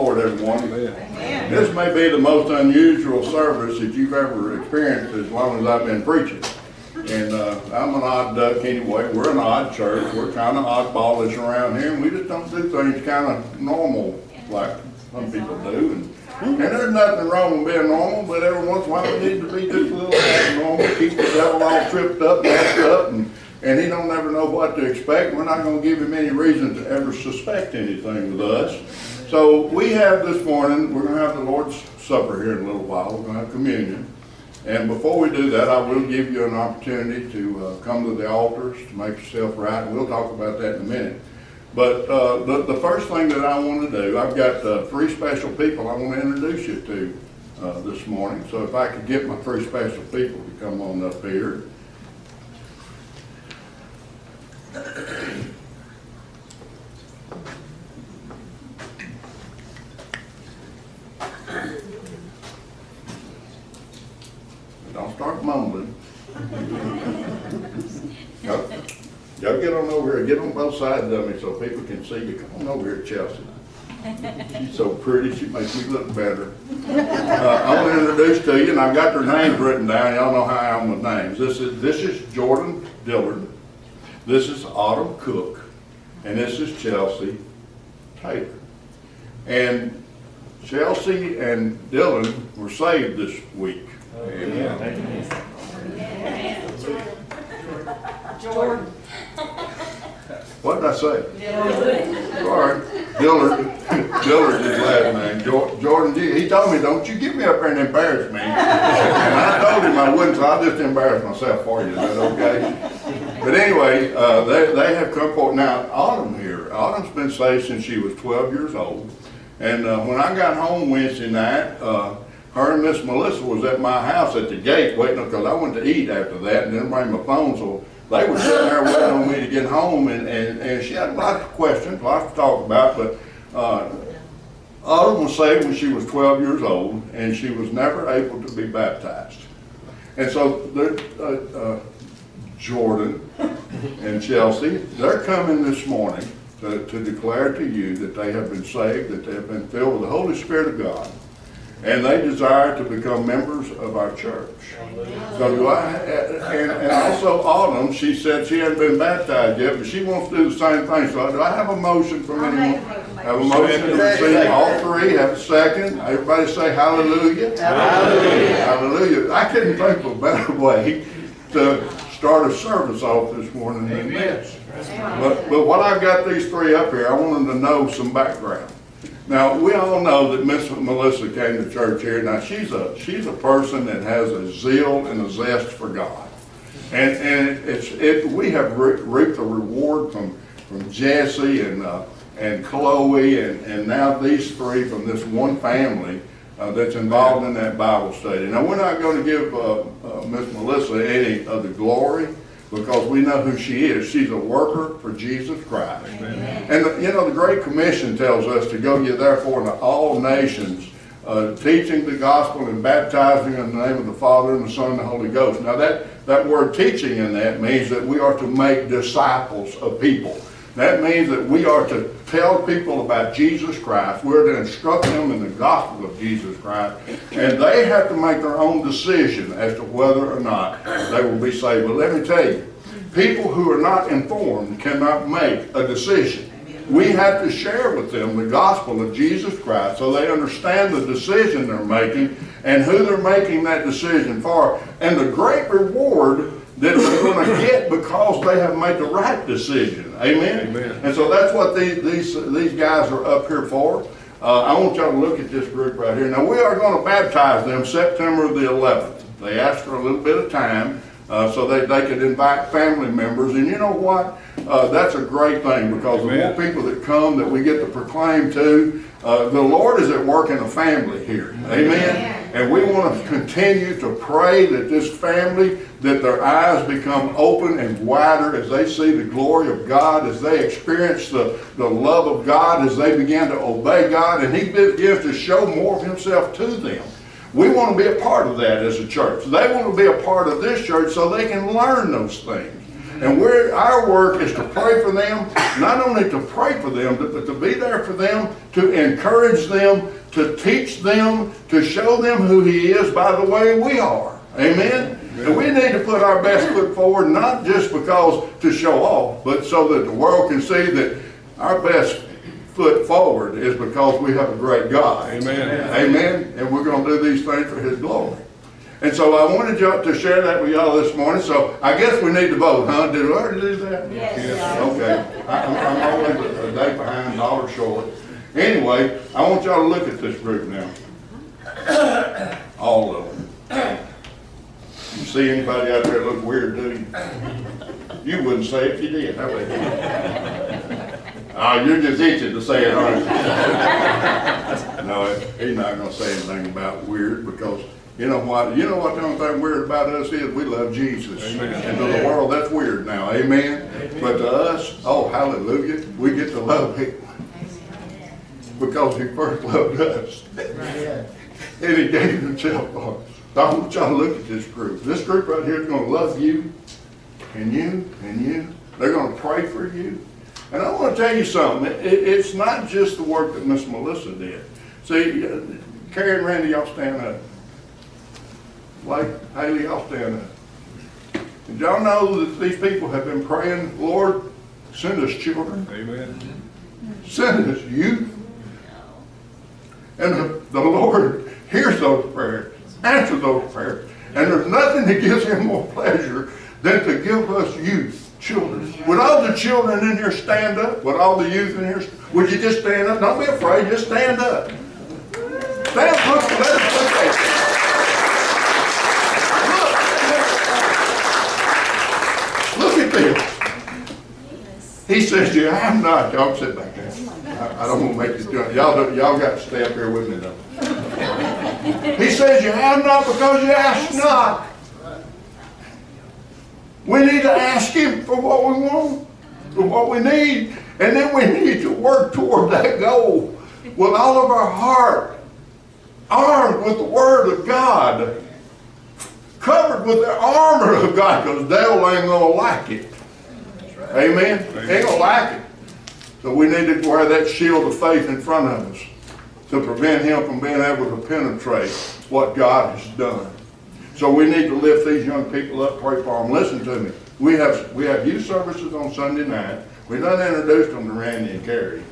Lord, everyone. This may be the most unusual service that you've ever experienced as long as I've been preaching. And uh, I'm an odd duck anyway. We're an odd church. We're kind of oddballish around here, and we just don't do things kind of normal like some people do. And, and there's nothing wrong with being normal, but every once in a while we need to be just a little abnormal, keep the devil all tripped up, messed up, and, and he don't ever know what to expect. We're not going to give him any reason to ever suspect anything with us. So we have this morning, we're going to have the Lord's Supper here in a little while. We're going to have communion. And before we do that, I will give you an opportunity to uh, come to the altars to make yourself right. We'll talk about that in a minute. But uh, the, the first thing that I want to do, I've got uh, three special people I want to introduce you to uh, this morning. So if I could get my three special people to come on up here. Don't start mumbling. Y'all get on over here, get on both sides of me so people can see you. Come on over here, Chelsea. She's so pretty, she makes me look better. Uh, I want to introduce to you, and I've got their names written down. Y'all know how I am with names. This is, this is Jordan Dillard. This is Autumn Cook. And this is Chelsea Taylor. And Chelsea and Dylan were saved this week. Amen. Jordan. What did I say? Sorry, Dillard, Dillard is last name, Jo- Jordan. He told me, don't you get me up there and embarrass me. And I told him I wouldn't, so I'll just embarrass myself for you, is that okay? But anyway, uh, they, they have come forward. Now, Autumn here, Autumn's been saved since she was twelve years old. And, uh, when I got home Wednesday night, uh, her and Miss Melissa was at my house at the gate waiting, because I went to eat after that and didn't bring my phone, so they were sitting there waiting on me to get home, and, and, and she had lots of questions, lots to talk about, but, uh, Autumn was saved when she was twelve years old, and she was never able to be baptized. And so, they're, uh, uh, Jordan and Chelsea, they're coming this morning to, to declare to you that they have been saved, that they have been filled with the Holy Spirit of God, and they desire to become members of our church. So do I, and, and also Autumn, she said she hadn't been baptized yet, but she wants to do the same thing. So do I have a motion from I'll anyone? Have a motion to receive all three, have a second. Everybody say hallelujah. Hallelujah. Hallelujah. I couldn't think of a better way to start a service off this morning than this. But, but what I've got these three up here, I want them to know some background. Now, we all know that Miss Melissa came to church here. Now, she's a, she's a person that has a zeal and a zest for God. And, and it's, it, we have re- reaped the reward from, from Jesse and, uh, and Chloe and, and now these three from this one family uh, that's involved in that Bible study. Now, we're not going to give uh, uh, Miss Melissa any of the glory because we know who she is. She's a worker for Jesus Christ. And, the- you know, the Great Commission tells us to go ye therefore into all nations, uh, teaching the gospel and baptizing in the name of the Father and the Son and the Holy Ghost. Now, that, that word teaching in that means that we are to make disciples of people. That means that we are to tell people about Jesus Christ. We're to instruct them in the gospel of Jesus Christ. And they have to make their own decision as to whether or not they will be saved. But let me tell you, people who are not informed cannot make a decision. We have to share with them the gospel of Jesus Christ so they understand the decision they're making and who they're making that decision for and the great reward that they're going to get because they have made the right decision. Amen? Amen. And so that's what these, these, these guys are up here for. Uh, I want y'all to look at this group right here. Now, we are going to baptize them September the 11th. They asked for a little bit of time uh, so they, they could invite family members. And you know what? Uh, that's a great thing because the more people that come that we get to proclaim to, uh, the Lord is at work in a family here. Amen. And we want to continue to pray that this family, that their eyes become open and wider as they see the glory of God, as they experience the, the love of God, as they begin to obey God, and He begins to show more of Himself to them. We want to be a part of that as a church. They want to be a part of this church so they can learn those things. And our work is to pray for them, not only to pray for them, but to be there for them, to encourage them, to teach them, to show them who He is by the way we are. Amen? And we need to put our best foot forward, not just because to show off, but so that the world can see that our best foot forward is because we have a great God. Amen. Amen. And we're going to do these things for His glory. And so I wanted y'all to share that with y'all this morning. So I guess we need to vote, huh? Did we already do that? Yes. Okay. I- I'm, I'm always a day behind, dollar short. Anyway, I want y'all to look at this group now. All of them. You see anybody out there look weird, do you? You wouldn't say it if you did, how about you? Oh, you're just itching to say it, aren't you? No, he's not gonna say anything about weird because, you know what, you know what the only thing weird about us is, we love Jesus. Amen. And to the world, that's weird now, amen? But to us, oh, hallelujah, we get to love him because he first loved us. And he gave himself for us. So I want y'all to look at this group. This group right here is gonna love you, and you, and you. They're gonna pray for you. And I wanna tell you something, it, it's not just the work that Miss Melissa did. See, uh, Carrie and Randy, y'all stand up. Blake, Haley, y'all stand up. Did y'all know that these people have been praying, Lord, send us children? Amen. send us youth. And the, the Lord hears those prayers, answers those prayers. And there's nothing that gives him more pleasure than to give us youth, children. Would all the children in here stand up? Would all the youth in here, would you just stand up? Don't be afraid, just stand up. Stand up, look, let us look. Look. At this. He says, you have not, y'all sit back there. I I don't want to make it. Y'all, y'all got to stay up here with me though. He says, you have not because you ask not. We need to ask him for what we want, for what we need, and then we need to work toward that goal with all of our heart, armed with the word of God, covered with the armor of God, because the devil ain't gonna like it. Amen? Ain't gonna like it. So we need to wear that shield of faith in front of us to prevent him from being able to penetrate what God has done. So we need to lift these young people up, pray for them. Listen to me. We have, we have youth services on Sunday night. We done introduced them to Randy and Carrie.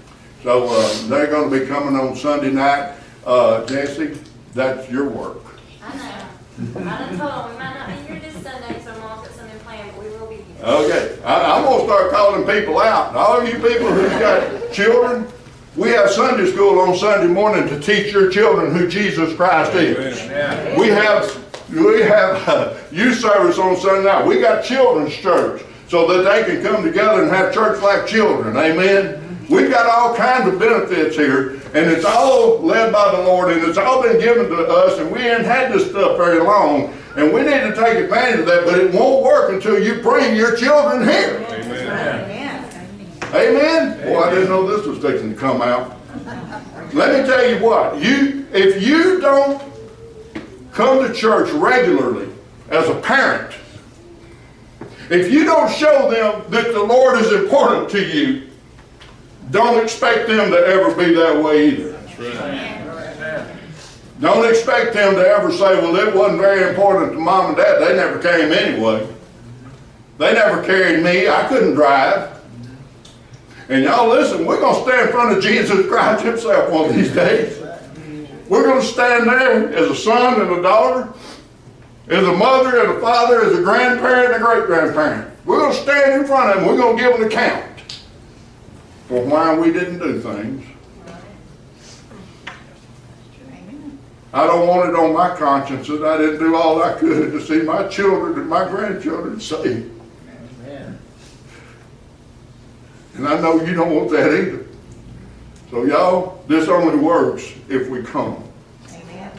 So, uh, they're gonna be coming on Sunday night. Uh, Jesse, that's your work. I know. I told them, we might not be here this Sunday, so I'm off at Sunday plan, but we will be here. Okay, I, I'm gonna start calling people out. All you people who've got children, we have Sunday school on Sunday morning to teach your children who Jesus Christ is. Amen. We have, we have uh, youth service on Sunday night. We got children's church so that they can come together and have church like children. Amen. We've got all kinds of benefits here, and it's all led by the Lord, and it's all been given to us, and we ain't had this stuff very long, and we need to take advantage of that, but it won't work until you bring your children here. Amen. Amen? Amen? Boy, I didn't know this was fixing to come out. Let me tell you what, you, if you don't come to church regularly as a parent, if you don't show them that the Lord is important to you, don't expect them to ever be that way either. That's right. Don't expect them to ever say, well, it wasn't very important to mom and dad. They never came anyway. They never carried me. I couldn't drive. And y'all listen, we're going to stand in front of Jesus Christ himself one of these days. We're going to stand there as a son and a daughter, as a mother and a father, as a grandparent and a great grandparent. We're going to stand in front of him. We're going to give an account for why we didn't do things. I don't want it on my conscience that I didn't do all I could to see my children and my grandchildren saved. Amen. And I know you don't want that either. So y'all, this only works if we come. Amen.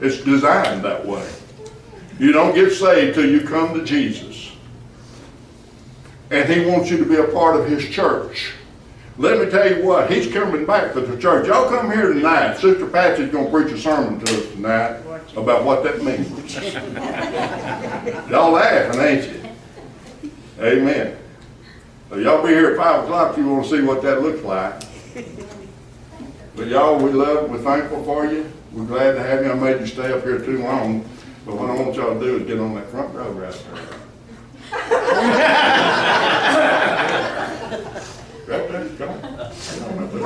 It's designed that way. You don't get saved till you come to Jesus. And he wants you to be a part of his church. Let me tell you what, he's coming back for the church. Y'all come here tonight. Sister Patsy's gonna preach a sermon to us tonight about what that means. Y'all laughing, ain't you? Amen. Y'all be here at five o'clock if you wanna see what that looks like. But y'all, we love, we're thankful for you. We're glad to have you. I made you stay up here too long. But what I want y'all to do is get on that front row right there. Right there, come on. Come on up there.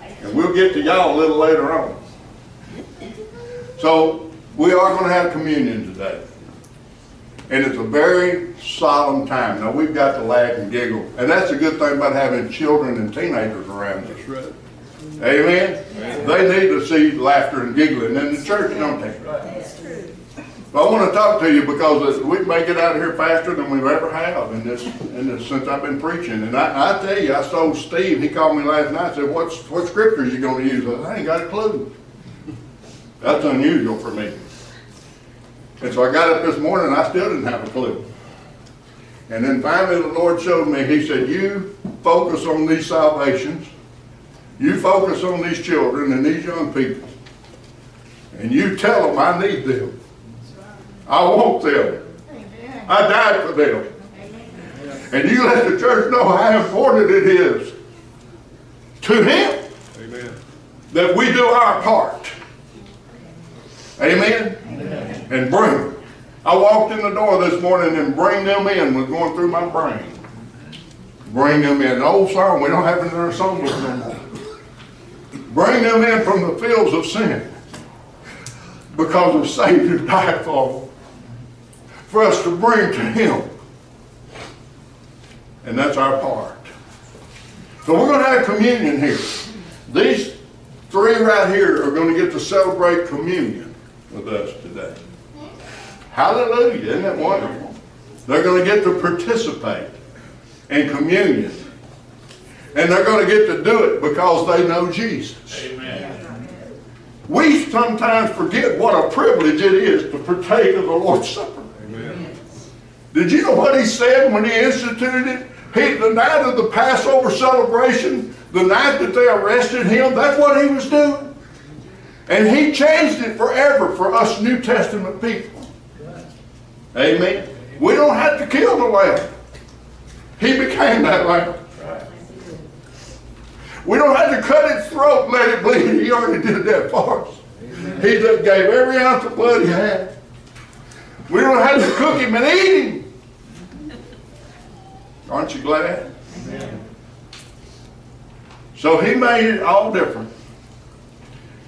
And we'll get to y'all a little later on. So, we are gonna have communion today. And it's a very solemn time. Now, we've got to laugh and giggle. And that's a good thing about having children and teenagers around us. Amen? They need to see laughter and giggling in the church, don't they? But I want to talk to you because we make it out of here faster than we've ever have in this, in this, since I've been preaching. And I, I tell you, I told Steve, he called me last night, and said, what's, what scriptures you gonna use? I said, I ain't got a clue. That's unusual for me. And so I got up this morning, and I still didn't have a clue. And then finally the Lord showed me, he said, you focus on these salvations, you focus on these children and these young people, and you tell them I need them. I want them. I died for them. And you let the church know how important it is to Him that we do our part. Amen? And bring them. I walked in the door this morning and bring them in was going through my brain. Bring them in. An old song, we don't have it in our songbook no more. Bring them in from the fields of sin. Because the Savior died for them. For us to bring to Him. And that's our part. So we're going to have communion here. These three right here are going to get to celebrate communion with us today. Hallelujah. Isn't that wonderful? They're going to get to participate in communion. And they're going to get to do it because they know Jesus. Amen. We sometimes forget what a privilege it is to partake of the Lord's Supper. Did you know what he said when he instituted it? He, the night of the Passover celebration, the night that they arrested him, that's what he was doing. And he changed it forever for us New Testament people. Amen. We don't have to kill the lamb. He became that lamb. We don't have to cut its throat let it bleed. He already did that for us. He just gave every ounce of blood he had. We don't have to cook him and eat him. Aren't you glad? So he made it all different.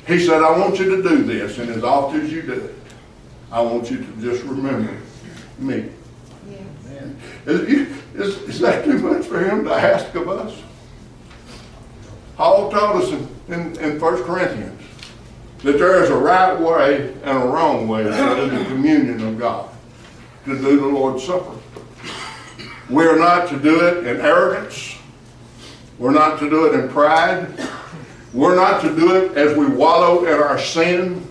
He said, I want you to do this, and as often as you do it, I want you to just remember me. Is, is, is that too much for him to ask of us? Paul told us in, in, in 1 Corinthians that there is a right way and a wrong way to do the communion of God, to do the Lord's Supper. We are not to do it in arrogance. We're not to do it in pride. We're not to do it as we wallow in our sin.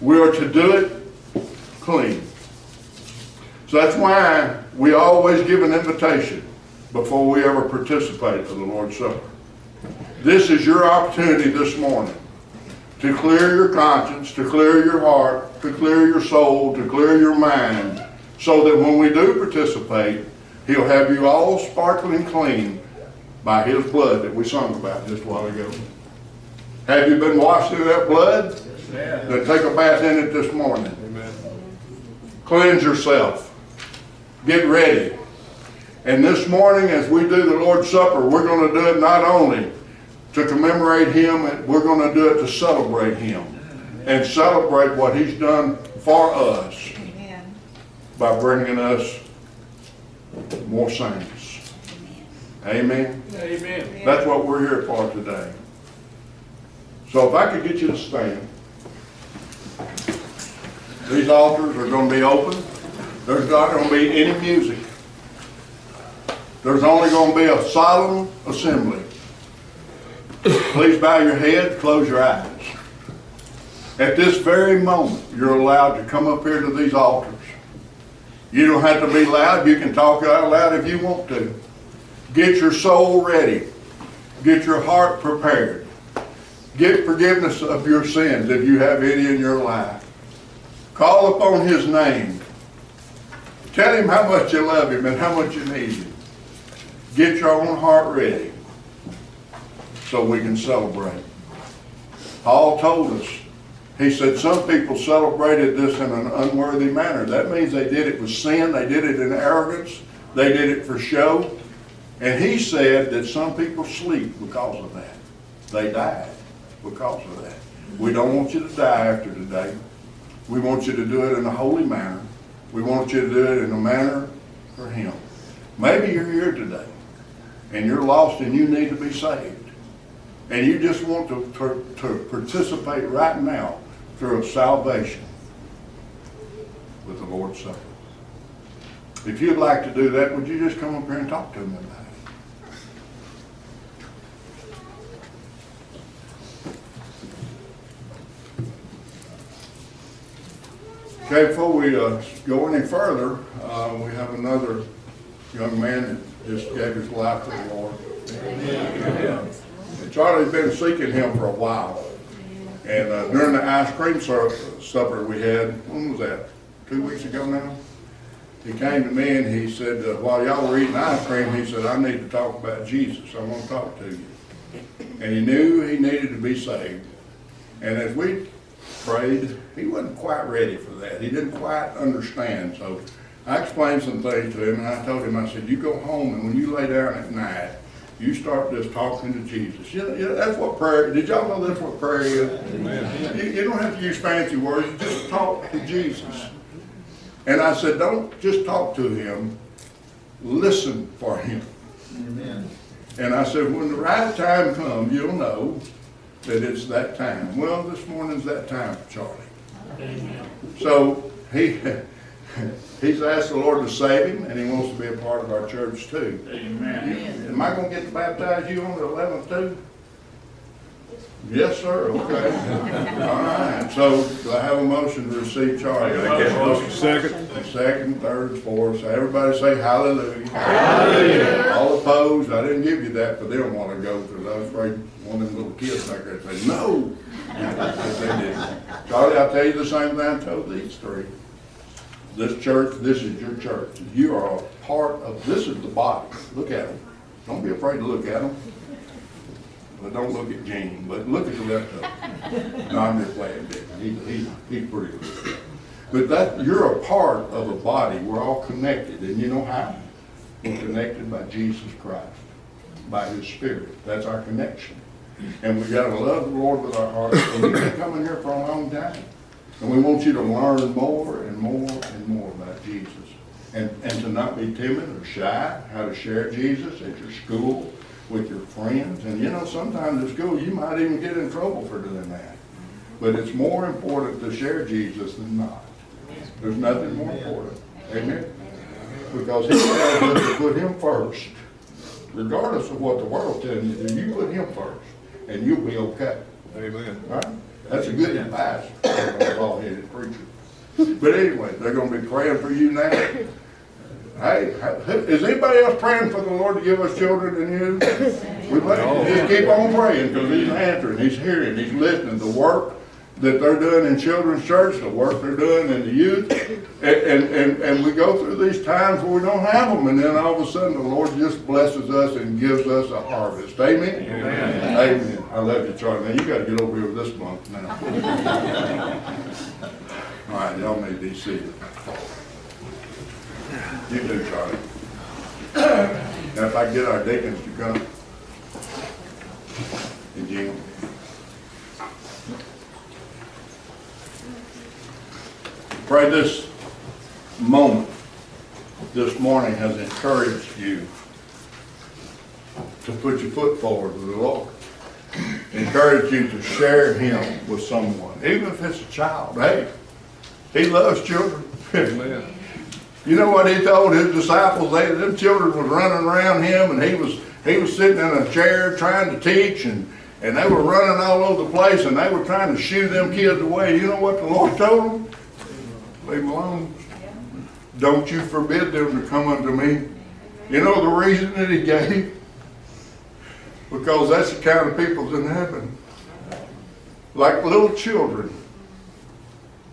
We are to do it clean. So that's why we always give an invitation before we ever participate in the Lord's Supper. This is your opportunity this morning to clear your conscience, to clear your heart, to clear your soul, to clear your mind, so that when we do participate, He'll have you all sparkling clean by His blood that we sung about just a while ago. Have you been washed through that blood? Amen. Then take a bath in it this morning. Cleanse yourself. Get ready. And this morning, as we do the Lord's Supper, we're going to do it not only to commemorate Him, we're going to do it to celebrate Him and celebrate what He's done for us by bringing us more saints. Amen. Amen. That's what we're here for today. So if I could get you to stand. These altars are going to be open. There's not going to be any music. There's only going to be a solemn assembly. Please bow your head, close your eyes. At this very moment, you're allowed to come up here to these altars. You don't have to be loud. You can talk out loud if you want to. Get your soul ready. Get your heart prepared. Get forgiveness of your sins if you have any in your life. Call upon His name Tell him how much you love him and how much you need him. Get your own heart ready so we can celebrate. Paul told us, he said, some people celebrated this in an unworthy manner. That means they did it with sin, they did it in arrogance, they did it for show. And he said that some people sleep because of that. They died because of that. We don't want you to die after today. We want you to do it in a holy manner. We want you to do it in a manner for him. Maybe you're here today and you're lost and you need to be saved. And you just want to, to, to participate right now through a salvation with the Lord's Supper. If you'd like to do that, would you just come up here and talk to me about it? Okay, before we uh, go any further, uh, we have another young man that just gave his life to the Lord. And Charlie's been seeking him for a while. And uh, during the ice cream supper we had, when was that? Two weeks ago now? He came to me and he said, uh, while y'all were eating ice cream, he said, I need to talk about Jesus. I want to talk to you. And he knew he needed to be saved. And as we prayed, he wasn't quite ready for that. He didn't quite understand. So I explained some things to him and I told him, I said, you go home and when you lay down at night, you start just talking to Jesus. You know, you know, that's what prayer, did y'all know that's what prayer is? You, you don't have to use fancy words, just talk to Jesus. And I said, don't just talk to him, listen for him. Amen. And I said, when the right time comes, you'll know that it's that time. Well, this morning's that time for Charlie. So he, he's asked the Lord to save him, and he wants to be a part of our church too. Amen. Am I gonna get to baptize you on the eleventh too? Yes, sir, okay. All right, so do I have a motion to receive Charlie? Make that motion. Second. Second, third, fourth, so everybody say hallelujah. Hallelujah. All opposed, I didn't give you that, but they don't wanna go, because I was afraid one of them little kids back there would say, no. But they didn't. Charlie, I'll tell you the same thing I told these three. This church, this is your church. You are a part of, this is the body. Look at them. Don't be afraid to look at them. But don't look at Gene, but look at the rest of them. No, I'm just playing. He, he, he's pretty good. But that, you're a part of a body. We're all connected. And you know how? We're connected by Jesus Christ, by His Spirit. That's our connection. And we gotta love the Lord with our hearts. And you've been coming here for a long time. And we want you to learn more and more and more about Jesus. And, and to not be timid or shy, how to share Jesus at your school, with your friends. And you know, sometimes at school, you might even get in trouble for doing that. But it's more important to share Jesus than not. There's nothing more important. Amen? Because he tells us to put him first. Regardless of what the world telling you you put him first, and you'll be okay. Amen. Right? That's a good advice for a bald-headed preacher. But anyway, they're gonna be praying for you now. Hey, is anybody else praying for the Lord to give us children and you? We just keep on praying, because he's answering, he's hearing, he's listening. The work that they're doing in children's church, the work they're doing in the youth, and, and, and, and we go through these times where we don't have them, and then all of a sudden, the Lord just blesses us and gives us a harvest. Amen? Amen. Amen. I love you, Charlie. Now, you gotta get over here with this month now. All right, y'all may be seated. You do, Charlie. Now, if I get our deacons to come. And Jim. Pray this moment, this morning has encouraged you to put your foot forward with the Lord. Encourage you to share Him with someone, even if it's a child. Hey, He loves children. Amen. You know what He told His disciples? They, them children was running around Him, and He was He was sitting in a chair trying to teach, and and they were running all over the place, and they were trying to shoo them kids away. You know what the Lord told them? Leave them alone. Don't you forbid them to come unto me. You know the reason that He gave? Because that's the kind of people people's in heaven. Like little children.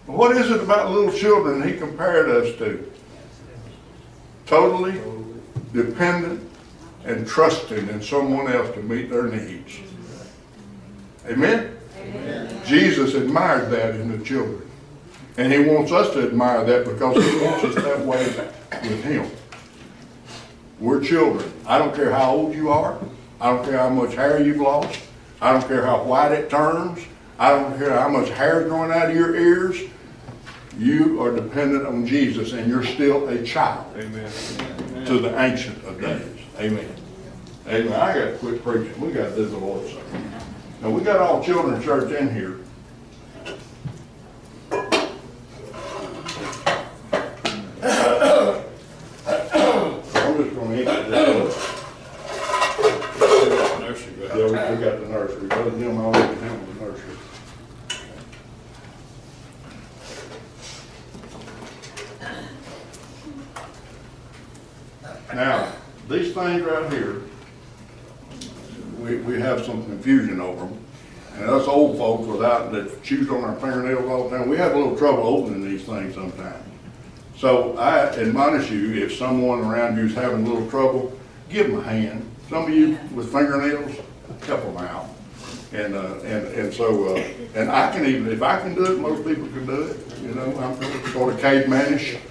What is it about little children he compared us to? totally dependent and trusting in someone else to meet their needs. Amen? Jesus admired that in the children. And he wants us to admire that because he wants us that way with him. We're children. I don't care how old you are. I don't care how much hair you've lost. I don't care how white it turns. I don't care how much hair is growing out of your ears. You are dependent on Jesus and you're still a child Amen. to the ancient of days. Amen. Amen. I got to quit preaching. We got to do the Lord's something. Now, we got all children's church in here. I'm just gonna answer this. Nursery, Yeah, we, we got the nursery. Brother Jim already handled the nursery. Now, these things right here, we, we have some confusion over them. And us old folks without, that chews on our fingernails all the time, we have a little trouble opening these things sometimes. So I admonish you, if someone around you is having a little trouble, give them a hand. Some of you with fingernails, help them out. And, uh, and, and so, uh, and I can even, if I can do it, most people can do it, you know, I'm sort of cavemanish.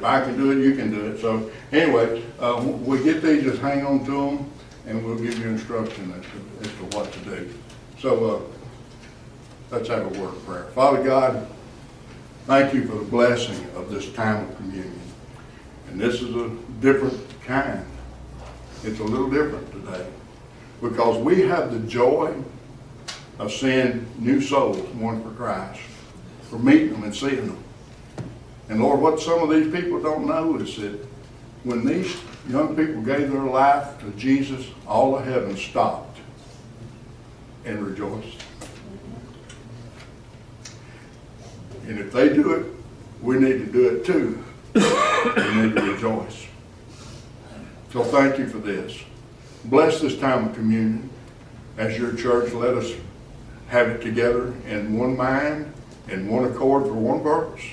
If I can do it, you can do it. So anyway, uh, we get these, just hang on to them and we'll give you instruction as to, as to what to do. So, uh, let's have a word of prayer. Father God, thank you for the blessing of this time of communion. And this is a different kind. It's a little different today because we have the joy of seeing new souls born for Christ, for meeting them and seeing them. And Lord, what some of these people don't know is that when these young people gave their life to Jesus, all of heaven stopped and rejoiced. And if they do it, we need to do it too. We need to rejoice. So thank you for this. Bless this time of communion. As your church, let us have it together in one mind, in one accord for one purpose,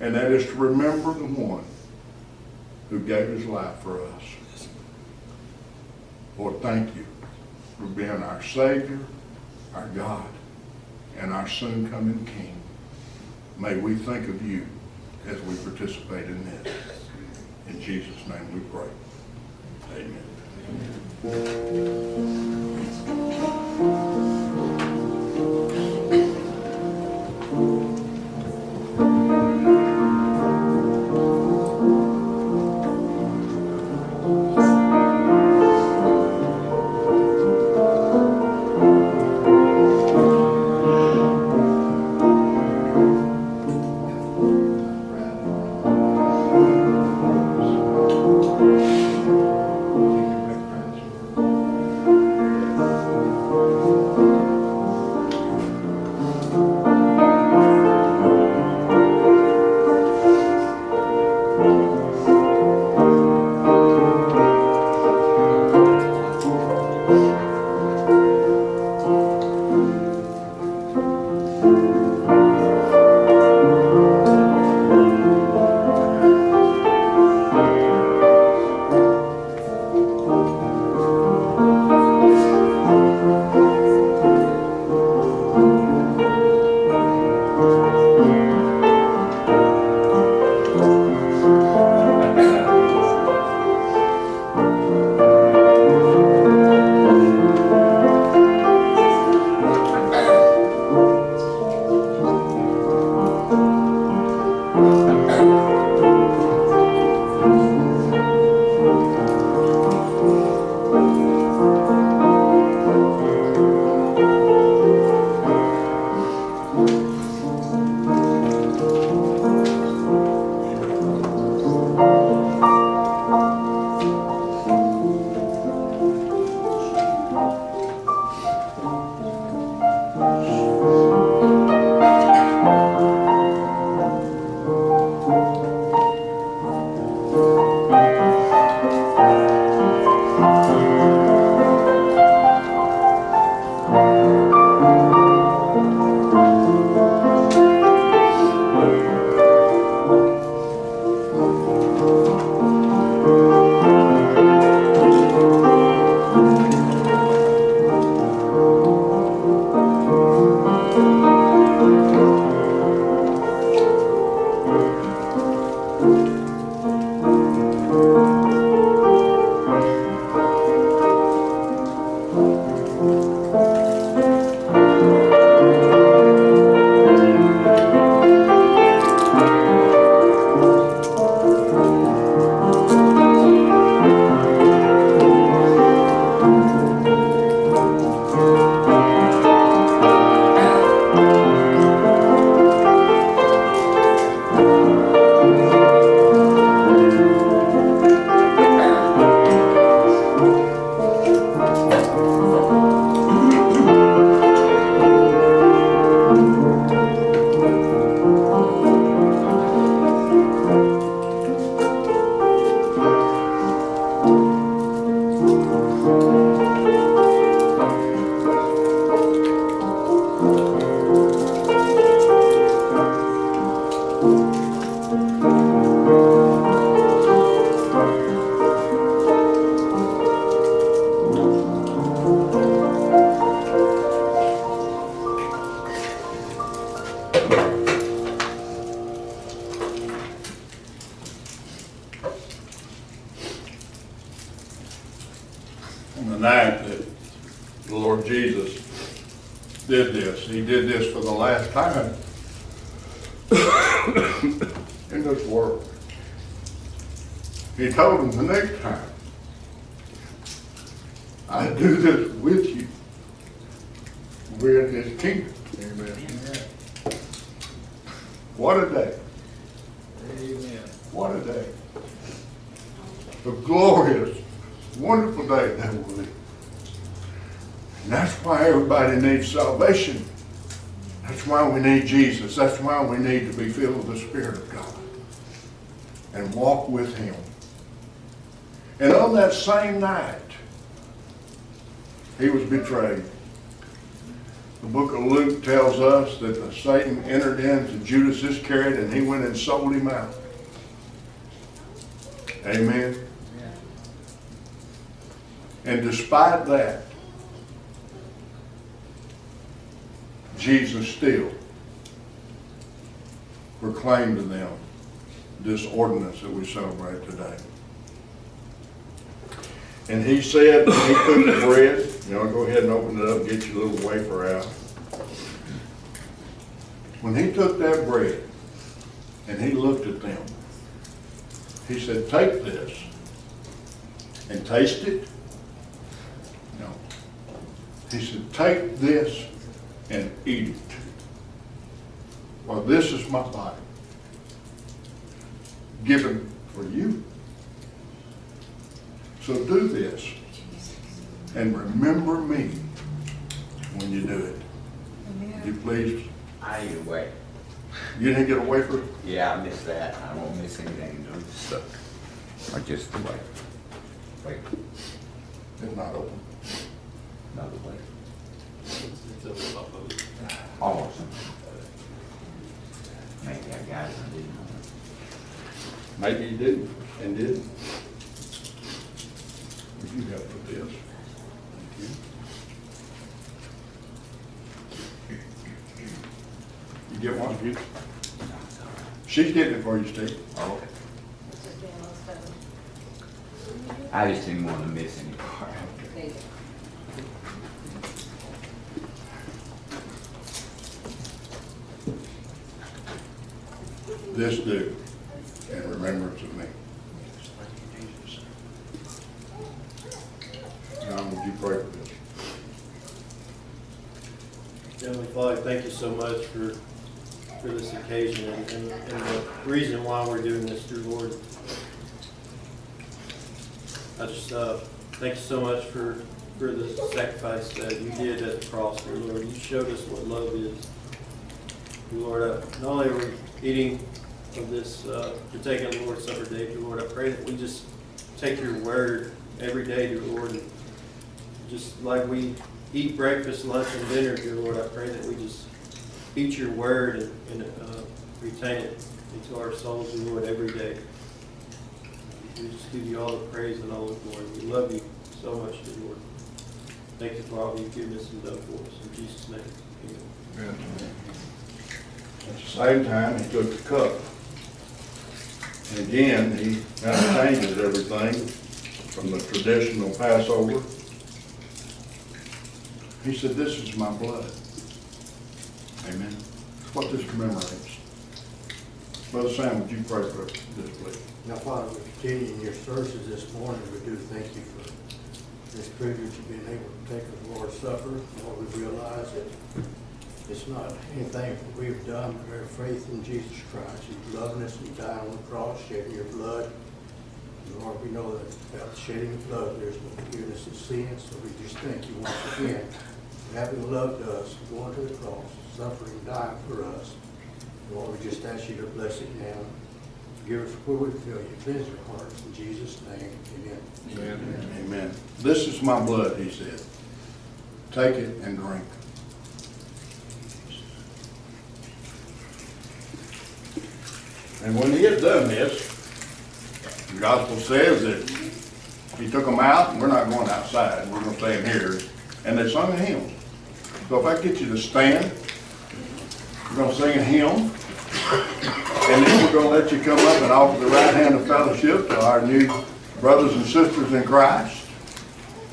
and that is to remember the one who gave his life for us. Lord, thank you for being our Savior, our God, and our soon coming King. May we think of you as we participate in this. In Jesus' name we pray. Amen. on that same night, he was betrayed. The book of Luke tells us that Satan entered into Judas Iscariot and he went and sold him out. Amen. And despite that, Jesus still proclaimed to them this ordinance that we celebrate today. And he said, when he took the bread, know, go ahead and open it up, get your little wafer out. When he took that bread and he looked at them, he said, take this and taste it. No. He said, take this and eat it. For this is my body given for you. So do this and remember me when you do it. Would you please, I need a way. you didn't get a wafer? Yeah, I missed that. I won't miss anything. I'm just stuck. Or just the way. Wait, It's not open. another way. Almost. Maybe I got it. I didn't know. Maybe you did and didn't. You help with this? Thank you. You get one? You- She's getting it for you, Steve. Oh, okay. I just didn't want to miss any part. This do in remembrance of me. John, you pray for this? Heavenly Father, thank you so much for, for this occasion and, and and the reason why we're doing this, dear Lord. I just, uh, thank you so much for, for the sacrifice that you did at the cross, dear Lord. You showed us what love is. Dear Lord, uh, not only are we eating of this, uh, partaking of the Lord's Supper day, dear Lord, I pray that we just take your word every day, dear Lord, and just like we eat breakfast, lunch, and dinner, dear Lord, I pray that we just eat your word and, and uh, retain it into our souls, dear Lord, every day. We just give you all the praise and all the glory. We love you so much, dear Lord. Thank you for all you've given us and done for us. In Jesus' name, amen. At the same time, he took the cup. And again, he kind of changes everything from the traditional Passover He said, this is my blood. Amen. What this commemorates. Brother Sam, would you pray for this, please? Now, Father, we continue in your services this morning. We do thank you for this privilege of being able to take the Lord's Supper. Lord, we realize that it's not anything that we've done, but our faith in Jesus Christ. You've loved us, you died on the cross, shedding your blood. And Lord, we know that without shedding of blood, there's no forgiveness of sins. So we just thank you once again having loved us, going to the cross, suffering, dying for us. Lord, we just ask you to bless it now. Give us where we feel you. Cleanse our hearts. In Jesus' name, amen. Amen. This is my blood, he said. Take it and drink. And when he had done this, the gospel says that he took them out, and we're not going outside, we're gonna stay in here, and they sung a hymn. So if I get you to stand, we're gonna sing a hymn, and then we're gonna let you come up and offer the right hand of fellowship to our new brothers and sisters in Christ.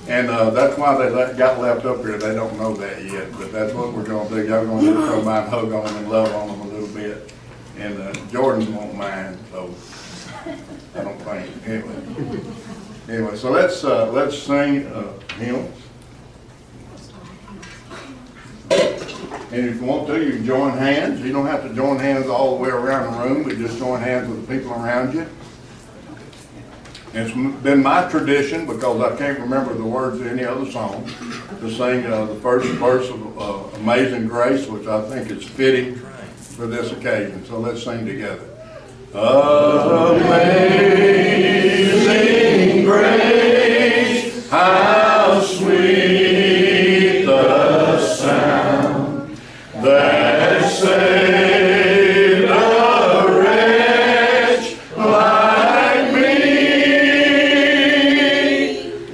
And, uh, that's why they let, got left up here, they don't know that yet, but that's what we're gonna do, y'all gonna come by and hug on them and love on them a little bit. And, uh, Jordan won't mind, so, I don't think, anyway. Anyway, so let's, uh, let's sing, uh, hymn. And if you want to, you can join hands. You don't have to join hands all the way around the room, but just join hands with the people around you. It's been my tradition, because I can't remember the words of any other song, to sing uh, the first verse of uh, Amazing Grace, which I think is fitting for this occasion. So let's sing together. Amazing grace, how sweet the sound that saved a wretch like me.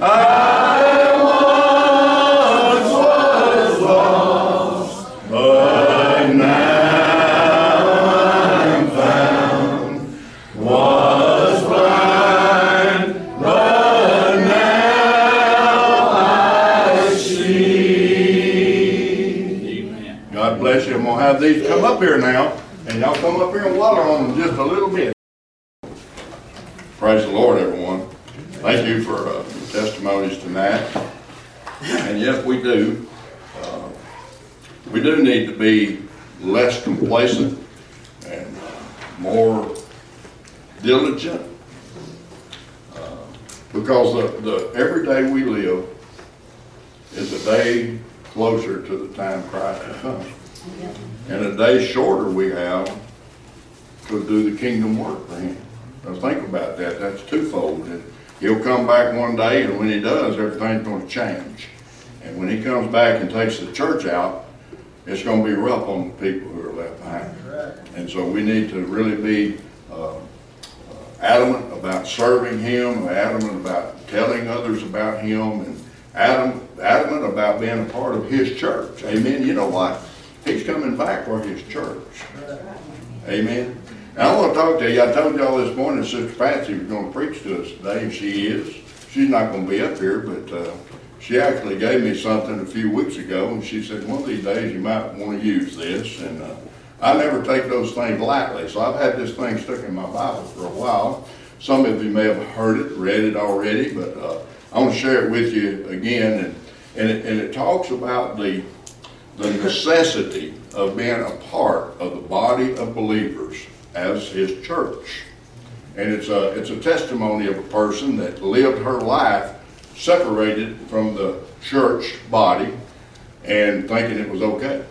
I once was lost, but now I'm found. Was blind, but now I see. God bless you. I'm gonna have these come up here now, and y'all come up here and water on them just a little bit. Praise the Lord, everyone. Thank you for uh, testimonies tonight. And yes, we do. uh, We do need to be less complacent and uh, more diligent. uh, Because the, the everyday we live is a day closer to the time Christ will come. And a day shorter we have to do the kingdom work for him. Now think about that, that's twofold. And He'll come back one day, and when he does, everything's gonna change. And when he comes back and takes the church out, it's gonna be rough on the people who are left behind. And so we need to really be uh, adamant about serving him, adamant about telling others about him, and adamant, adamant about being a part of his church. Amen. You know what? He's coming back for his church. Amen. Now, I want to talk to you. I told y'all this morning Sister Patsy was going to preach to us today, and she is. She's not going to be up here, but uh, she actually gave me something a few weeks ago, and she said, one of these days you might want to use this. And uh, I never take those things lightly, so I've had this thing stuck in my Bible for a while. Some of you may have heard it, read it already, but uh, I want to share it with you again. And, and, it, and it talks about the, the necessity of being a part of the body of believers as his church. And it's a, it's a testimony of a person that lived her life separated from the church body and thinking it was okay.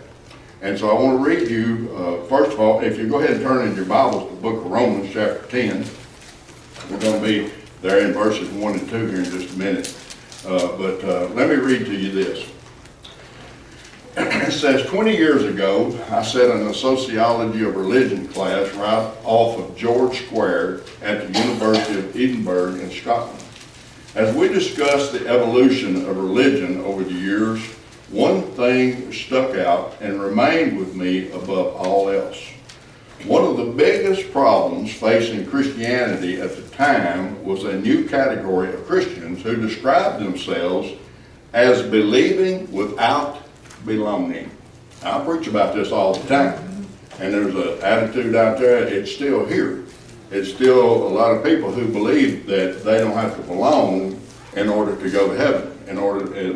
And so I want to read you, uh, first of all, if you go ahead and turn in your Bibles to the book of Romans, chapter 10. We're going to be there in verses 1 and 2 here in just a minute. Uh, but uh, let me read to you this. It says, 20 years ago, I sat in a sociology of religion class right off of George Square at the University of Edinburgh in Scotland. As we discussed the evolution of religion over the years, one thing stuck out and remained with me above all else. One of the biggest problems facing Christianity at the time was a new category of Christians who described themselves as believing without belonging. I preach about this all the time, and there's an attitude out there, it's still here. It's still a lot of people who believe that they don't have to belong in order to go to heaven. In order, uh,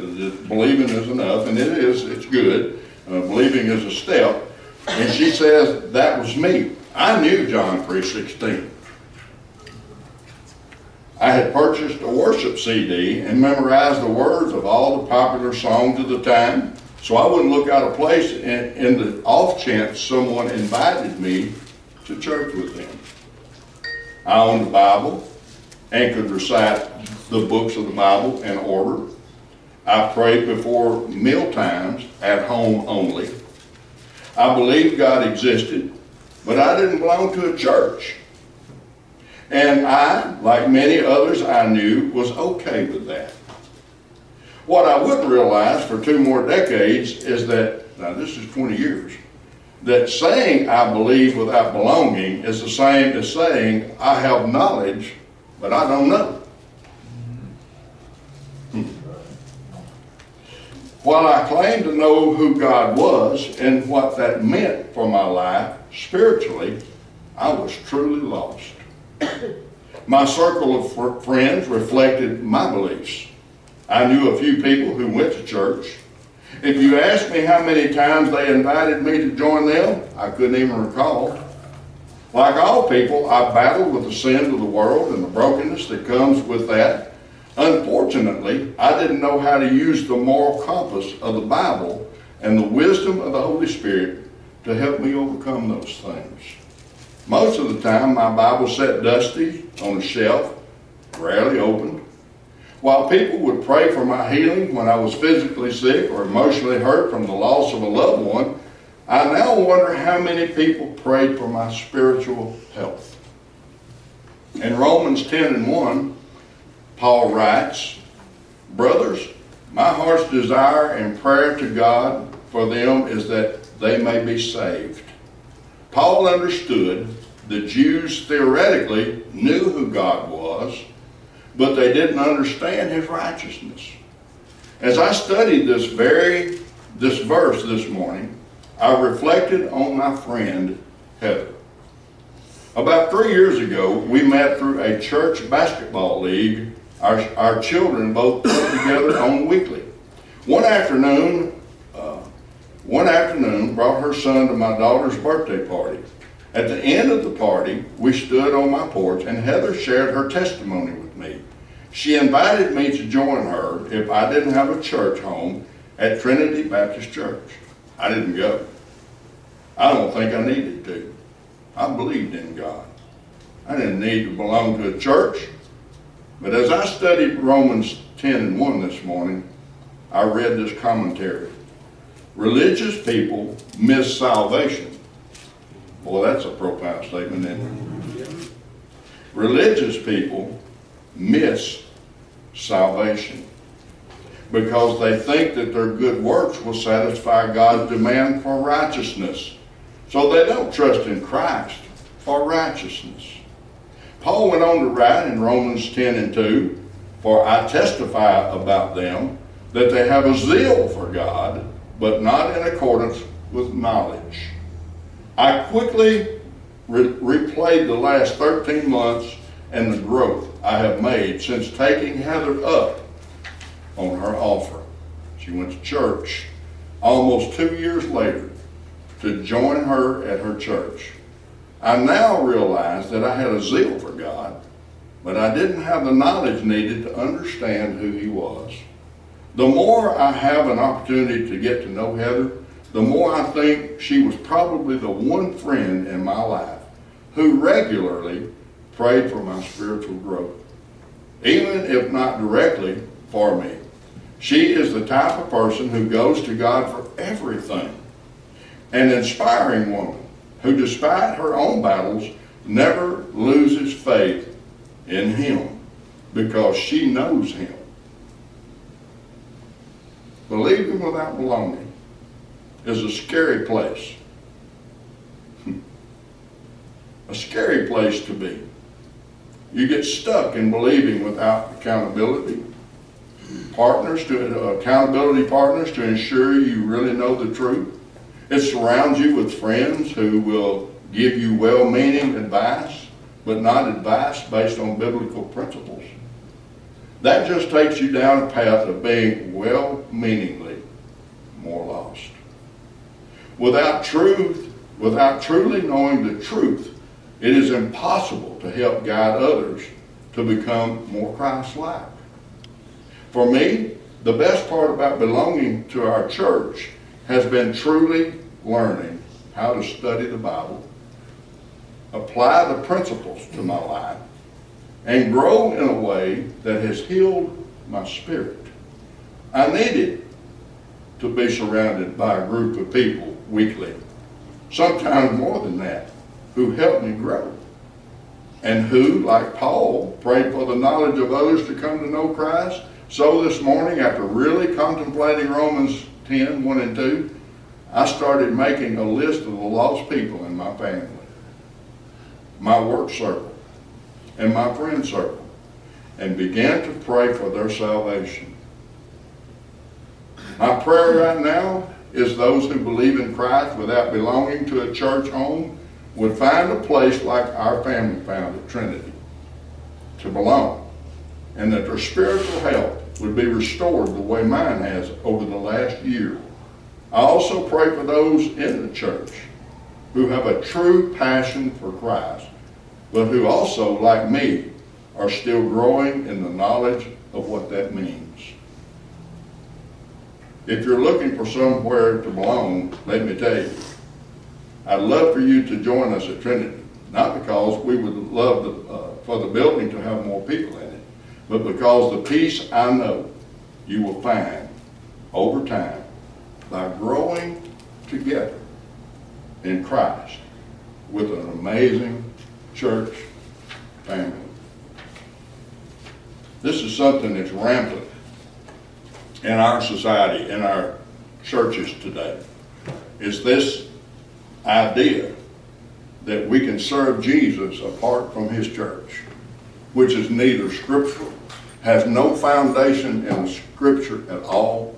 believing is enough, and it is, it's good. Uh, believing is a step. And she says, that was me. I knew John 3.16. I had purchased a worship CD and memorized the words of all the popular songs of the time, so I wouldn't look out of place in, in the off chance someone invited me to church with them. I owned a Bible and could recite the books of the Bible in order. I prayed before meal times at home only. I believed God existed, but I didn't belong to a church. And I, like many others I knew, was okay with that. What I would realize for two more decades is that, now this is 20 years, that saying I believe without belonging is the same as saying I have knowledge, but I don't know. Hmm. While I claimed to know who God was and what that meant for my life spiritually, I was truly lost. My circle of fr- friends reflected my beliefs. I knew a few people who went to church. If you ask me how many times they invited me to join them, I couldn't even recall. Like all people, I battled with the sins of the world and the brokenness that comes with that. Unfortunately, I didn't know how to use the moral compass of the Bible and the wisdom of the Holy Spirit to help me overcome those things. Most of the time, my Bible sat dusty on a shelf, rarely opened. While people would pray for my healing when I was physically sick or emotionally hurt from the loss of a loved one, I now wonder how many people prayed for my spiritual health. In Romans 10 and 1, Paul writes, Brothers, my heart's desire and prayer to God for them is that they may be saved. Paul understood the Jews theoretically knew who God was, but they didn't understand his righteousness. As I studied this very this verse this morning, I reflected on my friend Heather. About three years ago, we met through a church basketball league. Our, our children both put together on weekly. One afternoon, uh, one afternoon brought her son to my daughter's birthday party. At the end of the party, we stood on my porch and Heather shared her testimony with me. She invited me to join her if I didn't have a church home at Trinity Baptist Church. I didn't go. I don't think I needed to. I believed in God. I didn't need to belong to a church. But as I studied Romans 10 and 1 this morning, I read this commentary. Religious people miss salvation. Boy, that's a profound statement, isn't it? Religious people miss salvation because they think that their good works will satisfy God's demand for righteousness. So they don't trust in Christ for righteousness. Paul went on to write in Romans 10 and 2, For I testify about them that they have a zeal for God, but not in accordance with knowledge. I quickly re- replayed the last 13 months and the growth I have made since taking Heather up on her offer. She went to church almost two years later to join her at her church. I now realize that I had a zeal for God, but I didn't have the knowledge needed to understand who He was. The more I have an opportunity to get to know Heather, the more I think she was probably the one friend in my life who regularly prayed for my spiritual growth, even if not directly for me. She is the type of person who goes to God for everything. An inspiring woman who, despite her own battles, never loses faith in Him because she knows Him. Believing without belonging is a scary place. a scary place to be. You get stuck in believing without accountability. partners, to uh, accountability partners to ensure you really know the truth. It surrounds you with friends who will give you well-meaning advice, but not advice based on biblical principles. That just takes you down a path of being well-meaningly more lost. Without truth, without truly knowing the truth, it is impossible to help guide others to become more Christ-like. For me, the best part about belonging to our church has been truly learning how to study the Bible, apply the principles to my life, and grow in a way that has healed my spirit. I needed to be surrounded by a group of people weekly, sometimes more than that, who helped me grow. And who, like Paul, prayed for the knowledge of others to come to know Christ. So this morning, after really contemplating Romans 10, 1 and 2, I started making a list of the lost people in my family, my work circle, and my friend circle, and began to pray for their salvation. My prayer right now is those who believe in Christ without belonging to a church home would find a place like our family found at Trinity to belong, and that their spiritual health would be restored the way mine has over the last year. I also pray for those in the church who have a true passion for Christ, but who also, like me, are still growing in the knowledge of what that means. If you're looking for somewhere to belong, let me tell you, I'd love for you to join us at Trinity. Not because we would love the, uh, for the building to have more people in it, but because the peace I know you will find over time by growing together in Christ with an amazing church family. This is something that's rampant in our society, in our churches today, is this idea that we can serve Jesus apart from his church, which is neither scriptural, has no foundation in scripture at all.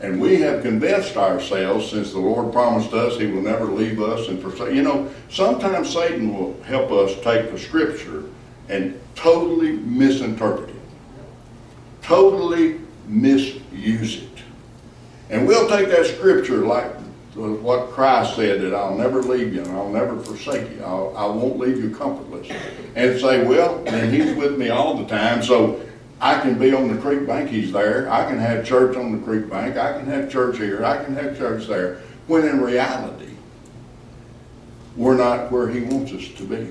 And we have convinced ourselves, since the Lord promised us he will never leave us and forsake. You know, sometimes Satan will help us take the scripture and totally misinterpret it, totally misuse it. And we'll take that scripture like what Christ said that I'll never leave you and I'll never forsake you. I'll, I won't leave you comfortless. And say, well, then he's with me all the time, so I can be on the creek bank, he's there. I can have church on the creek bank. I can have church here. I can have church there. When in reality, we're not where he wants us to be.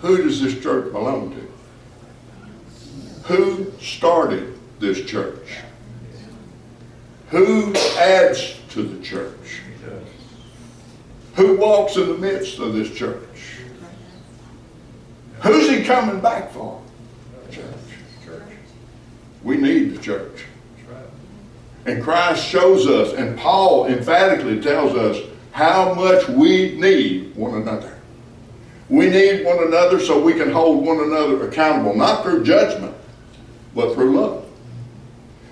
Who does this church belong to? Who started this church? Who adds to the church? Who walks in the midst of this church? Who's he coming back for? Church. We need the church. And Christ shows us, and Paul emphatically tells us how much we need one another. We need one another so we can hold one another accountable, not through judgment, but through love.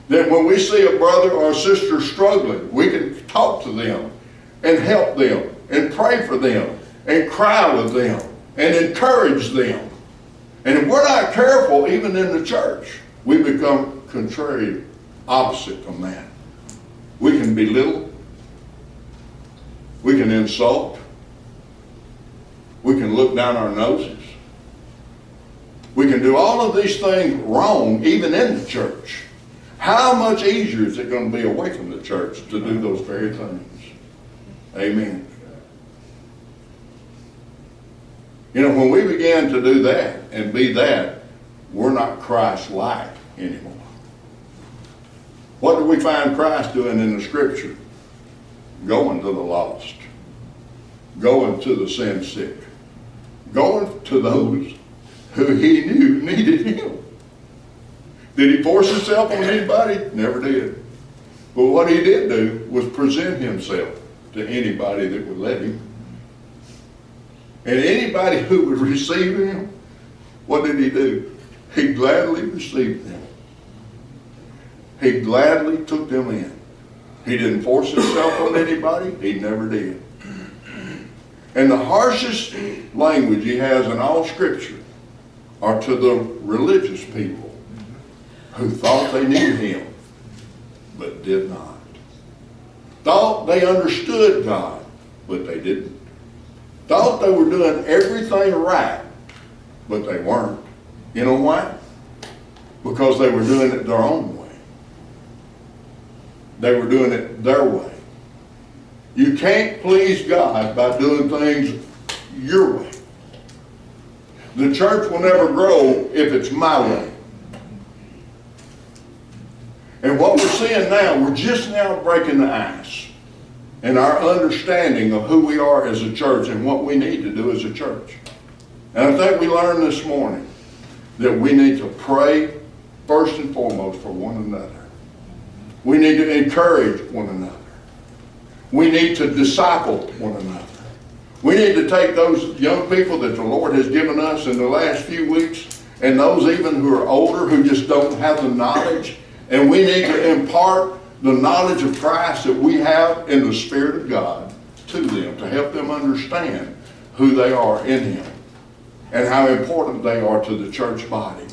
That when we see a brother or a sister struggling, we can talk to them and help them and pray for them and cry with them and encourage them. And if we're not careful, even in the church, we become contrary, opposite from that. We can belittle. We can insult. We can look down our noses. We can do all of these things wrong, even in the church. How much easier is it going to be away from the church to do those very things? Amen. You know, when we began to do that and be that, we're not Christ-like anymore. What do we find Christ doing in the scripture? Going to the lost. Going to the sin sick. Going to those who he knew needed him. Did he force himself on anybody? Never did. But what he did do was present himself to anybody that would let him. And anybody who would receive him, what did he do? He gladly received them. He gladly took them in. He didn't force himself on anybody. He never did. And the harshest language he has in all Scripture are to the religious people who thought they knew him, but did not. Thought they understood God, but they didn't. Thought they were doing everything right, but they weren't. You know why? Because they were doing it their own way. They were doing it their way. You can't please God by doing things your way. The church will never grow if it's my way. And what we're seeing now, we're just now breaking the ice in our understanding of who we are as a church and what we need to do as a church. And I think we learned this morning that we need to pray first and foremost for one another. We need to encourage one another. We need to disciple one another. We need to take those young people that the Lord has given us in the last few weeks and those even who are older who just don't have the knowledge and we need to impart the knowledge of Christ that we have in the Spirit of God to them to help them understand who they are in Him and how important they are to the church body.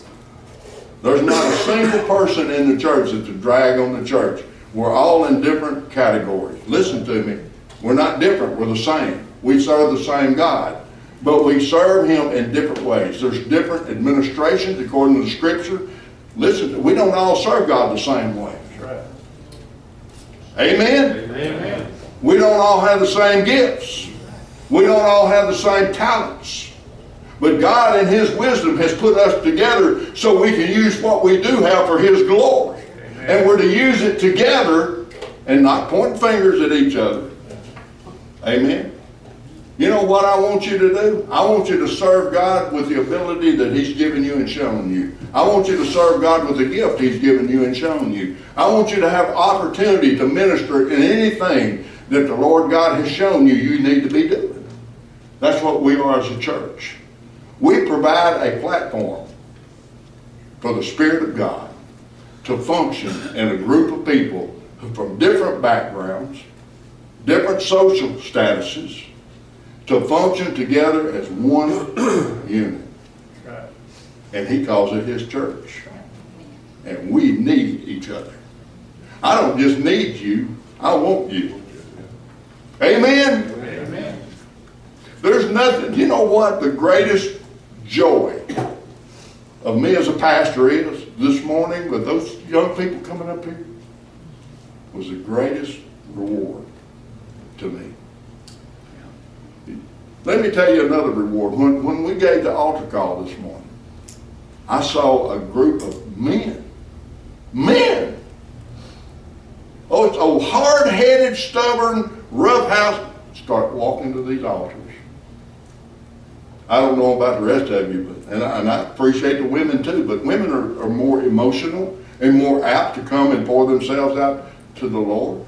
There's not a single person in the church that's a drag on the church. We're all in different categories. Listen to me. We're not different. We're the same. We serve the same God. But we serve Him in different ways. There's different administrations according to the Scripture. Listen, we don't all serve God the same way. Amen? Amen. We don't all have the same gifts. We don't all have the same talents. But God in His wisdom has put us together so we can use what we do have for His glory. And we're to use it together and not point fingers at each other. Amen. You know what I want you to do? I want you to serve God with the ability that He's given you and shown you. I want you to serve God with the gift He's given you and shown you. I want you to have opportunity to minister in anything that the Lord God has shown you you need to be doing. That's what we are as a church. We provide a platform for the Spirit of God to function in a group of people from different backgrounds, different social statuses, to function together as one unit. And he calls it his church. And we need each other. I don't just need you, I want you. Amen? Amen. There's nothing, you know what the greatest joy of me as a pastor is this morning with those young people coming up here was the greatest reward to me. Let me tell you another reward. When, when we gave the altar call this morning, I saw a group of men. Men! Oh, it's old hard-headed, stubborn, roughhouse start walking to these altars. I don't know about the rest of you, but and I, and I appreciate the women too, but women are, are more emotional and more apt to come and pour themselves out to the Lord.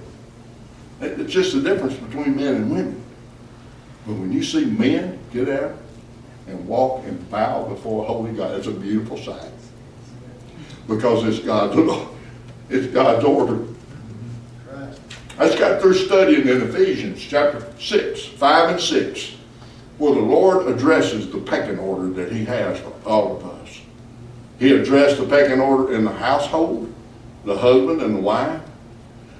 It's just the difference between men and women. But when you see men get out and walk and bow before holy God, it's a beautiful sight. Because it's God's, it's God's order. I just got through studying in Ephesians chapter 6, 5 and 6, where the Lord addresses the pecking order that He has for all of us. He addressed the pecking order in the household, the husband and the wife.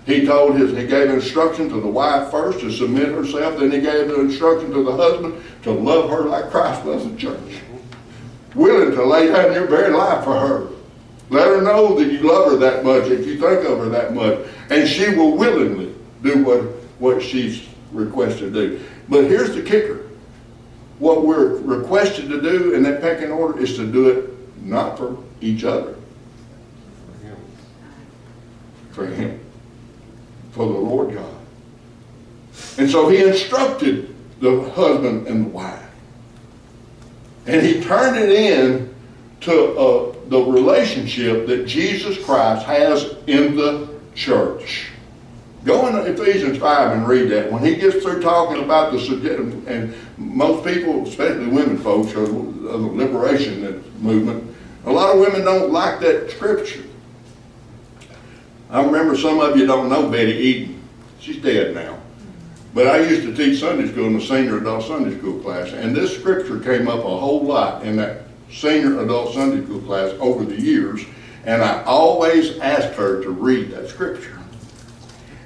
He told his, he gave instruction to the wife first to submit herself, then he gave the instruction to the husband to love her like Christ loves the church. Willing to lay down your very life for her. Let her know that you love her that much, if you think of her that much, and she will willingly do what, what she's requested to do. But here's the kicker. What we're requested to do in that pecking order is to do it not for each other. For him. For the Lord God. And so he instructed the husband and the wife. And he turned it in to uh, the relationship that Jesus Christ has in the church. Go into Ephesians 5 and read that. When he gets through talking about the subject, and most people, especially women folks, of the liberation movement, A lot of women don't like that scripture. I remember some of you don't know Betty Eden. She's dead now. But I used to teach Sunday school in the senior adult Sunday school class, and this scripture came up a whole lot in that senior adult Sunday school class over the years, and I always asked her to read that scripture.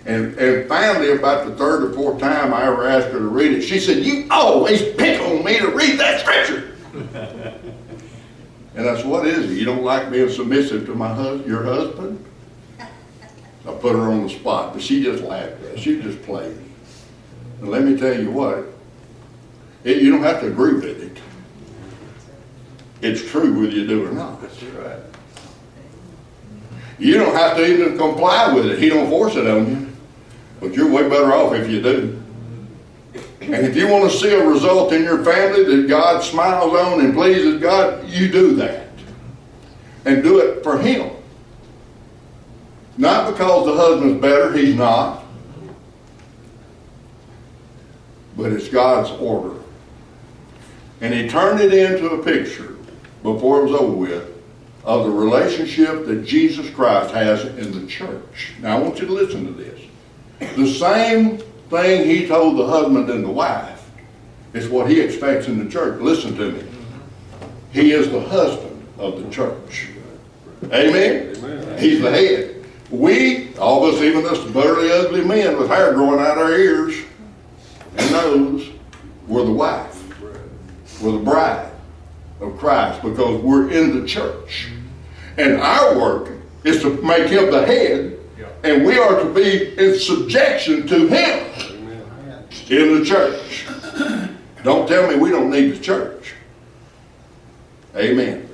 And, and finally, about the third or fourth time I ever asked her to read it, she said, You always pick on me to read that scripture. and I said, What is it? You don't like being submissive to my hus- your husband? I put her on the spot, but she just laughed at. She just played. And let me tell you what, it, you don't have to agree with it. It's true whether you do or not. That's right. You don't have to even comply with it. He don't force it on you. But you're way better off if you do. And if you want to see a result in your family that God smiles on and pleases God, you do that. And do it for Him. Not because the husband's better, he's not. But it's God's order. And he turned it into a picture before it was over with of the relationship that Jesus Christ has in the church. Now I want you to listen to this. The same thing he told the husband and the wife is what he expects in the church. Listen to me. He is the husband of the church. Amen? He's the head. We, all of us, even us burly, ugly men with hair growing out of our ears and nose, we're the wife. We're the bride of Christ because we're in the church. And our work is to make him the head, and we are to be in subjection to him in the church. Don't tell me we don't need the church. Amen.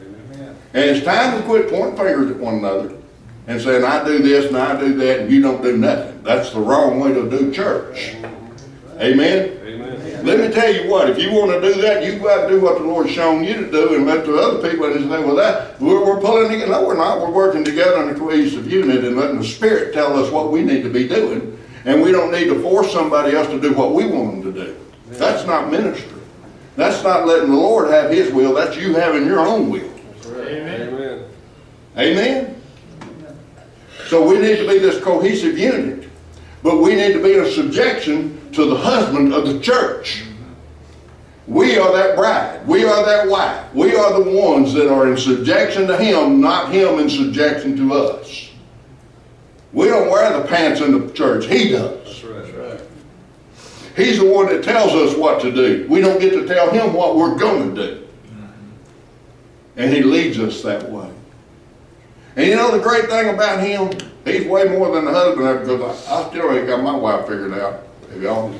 And it's time to quit pointing fingers at one another and saying, I do this and I do that, and you don't do nothing. That's the wrong way to do church. Amen. Amen? Let me tell you what, if you want to do that, you've got to do what the Lord's shown you to do and let the other people and say, well, that, we're, we're pulling together. No, we're not. We're working together in a cohesive unit and letting the Spirit tell us what we need to be doing. And we don't need to force somebody else to do what we want them to do. That's not ministry. That's not letting the Lord have His will. That's you having your own will. Amen. Amen? So we need to be this cohesive unit. But we need to be in subjection to the husband of the church. We are that bride. We are that wife. We are the ones that are in subjection to him, not him in subjection to us. We don't wear the pants in the church. He does. That's right. He's the one that tells us what to do. We don't get to tell him what we're going to do. And he leads us that way. And you know the great thing about him? He's way more than the husband because I, I still ain't got my wife figured out. Have y'all?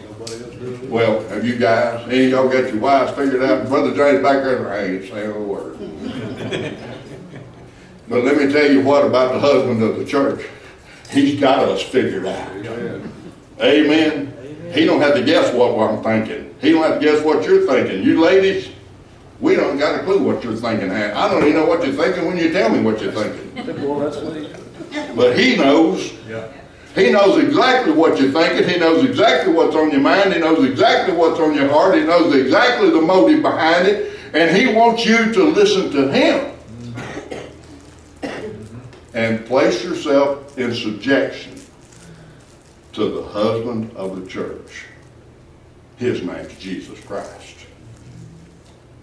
Well, have you guys? Any of y'all got your wives figured out? Brother James back there, I ain't saying a word. but let me tell you what about the husband of the church. He's got us figured out. Amen. He don't have to guess what I'm thinking. He don't have to guess what you're thinking. You ladies, we don't got a clue what you're thinking. I don't even know what you're thinking when you tell me what you're thinking. Well, that's what he, But he knows. He knows exactly what you're thinking. He knows exactly what's on your mind. He knows exactly what's on your heart. He knows exactly the motive behind it. And he wants you to listen to him. And place yourself in subjection to the husband of the church. His name's Jesus Christ.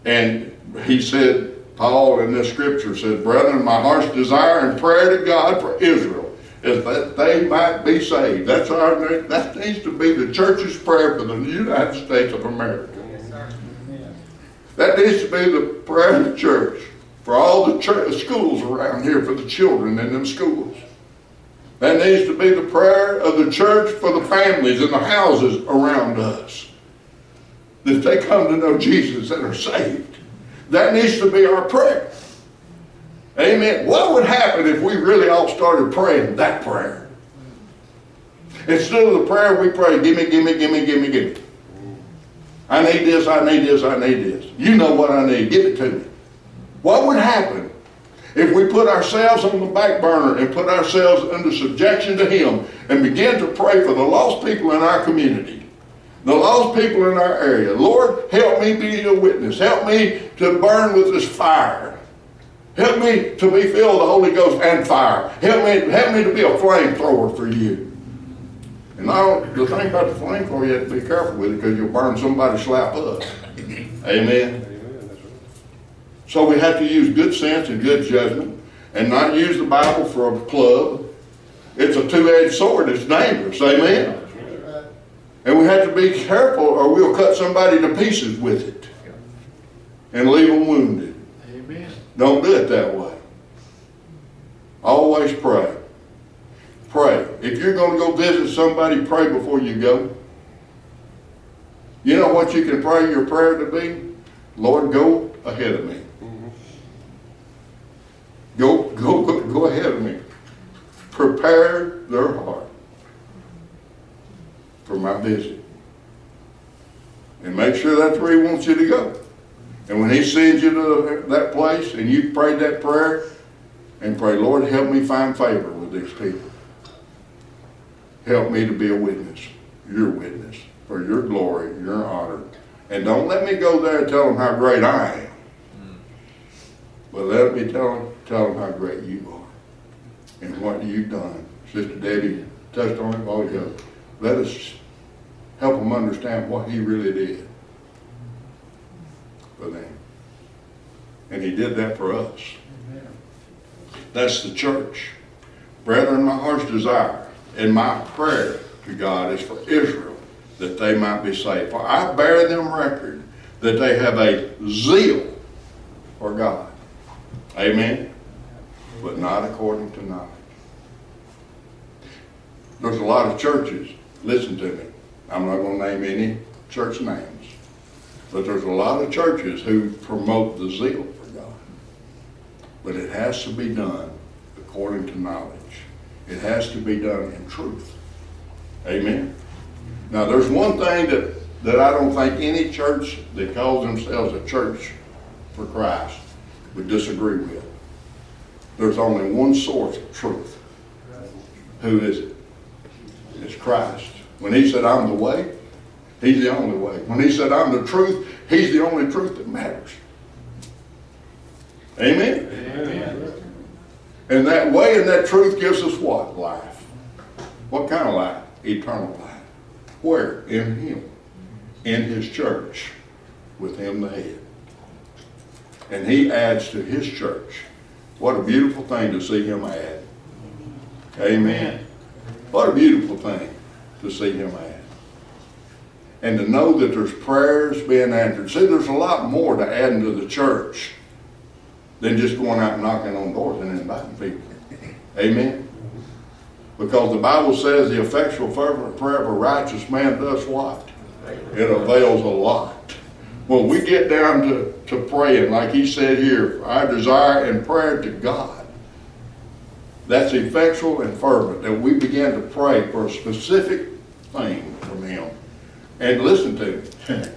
And he said, Paul in this scripture said, Brethren, my heart's desire and prayer to God for Israel is that they might be saved. That's our that needs to be the church's prayer for the United States of America. That needs to be the prayer of the church for all the church, schools around here for the children in them schools. That needs to be the prayer of the church for the families in the houses around us. That they come to know Jesus and are saved. That needs to be our prayer. Amen. What would happen if we really all started praying that prayer? Instead of the prayer we pray, give me, give me, give me, give me, give me. I need this, I need this, I need this. You know what I need. Give it to me. What would happen if we put ourselves on the back burner and put ourselves under subjection to Him and begin to pray for the lost people in our community, the lost people in our area? Lord, help me be a witness. Help me to burn with this fire Help me to be filled with the Holy Ghost and fire. Help me, help me to be a flamethrower for you. And now, the thing about the flamethrower, you have to be careful with it because you'll burn somebody's slap up. Amen. So we have to use good sense and good judgment and not use the Bible for a club. It's a two-edged sword. It's dangerous. Amen. And we have to be careful or we'll cut somebody to pieces with it and leave them wounded. Amen. Don't do it that way. Always pray. Pray. If you're going to go visit somebody, pray before you go. You know what you can pray your prayer to be? Lord, go ahead of me. Go, go, go, ahead of me. Prepare their heart for my visit. And make sure that's where he wants you to go. And when he sends you to that place and you've prayed that prayer and pray, Lord, help me find favor with these people. Help me to be a witness, your witness, for your glory, your honor. And don't let me go there and tell them how great I am. But let me tell them, tell them how great you are and what you've done. Sister Debbie touched on it a while. Let us help them understand what he really did for them. And he did that for us. That's the church. Brethren, my heart's desire and my prayer to God is for Israel that they might be saved. For I bear them record that they have a zeal for God. Amen? But not according to knowledge. There's a lot of churches, listen to me, I'm not going to name any church names, but there's a lot of churches who promote the zeal for God. But it has to be done according to knowledge. It has to be done in truth. Amen? Now, there's one thing that, that I don't think any church that calls themselves a church for Christ would disagree with. There's only one source of truth. Who is it? It's Christ. When he said, I'm the way, he's the only way. When he said, I'm the truth, he's the only truth that matters. Amen? Amen. And that way and that truth gives us what? Life. What kind of life? Eternal life. Where? In Him. In His church. With Him the head. And He adds to His church. What a beautiful thing to see Him add. Amen. What a beautiful thing to see Him add. And to know that there's prayers being answered. See, there's a lot more to adding to the church than just going out and knocking on doors and inviting people. Amen? Because the Bible says the effectual fervent prayer of a righteous man does what? It avails a lot. When we get down to, to praying, like he said here, our desire and prayer to God, that's effectual and fervent, that we begin to pray for a specific thing. And listen to me.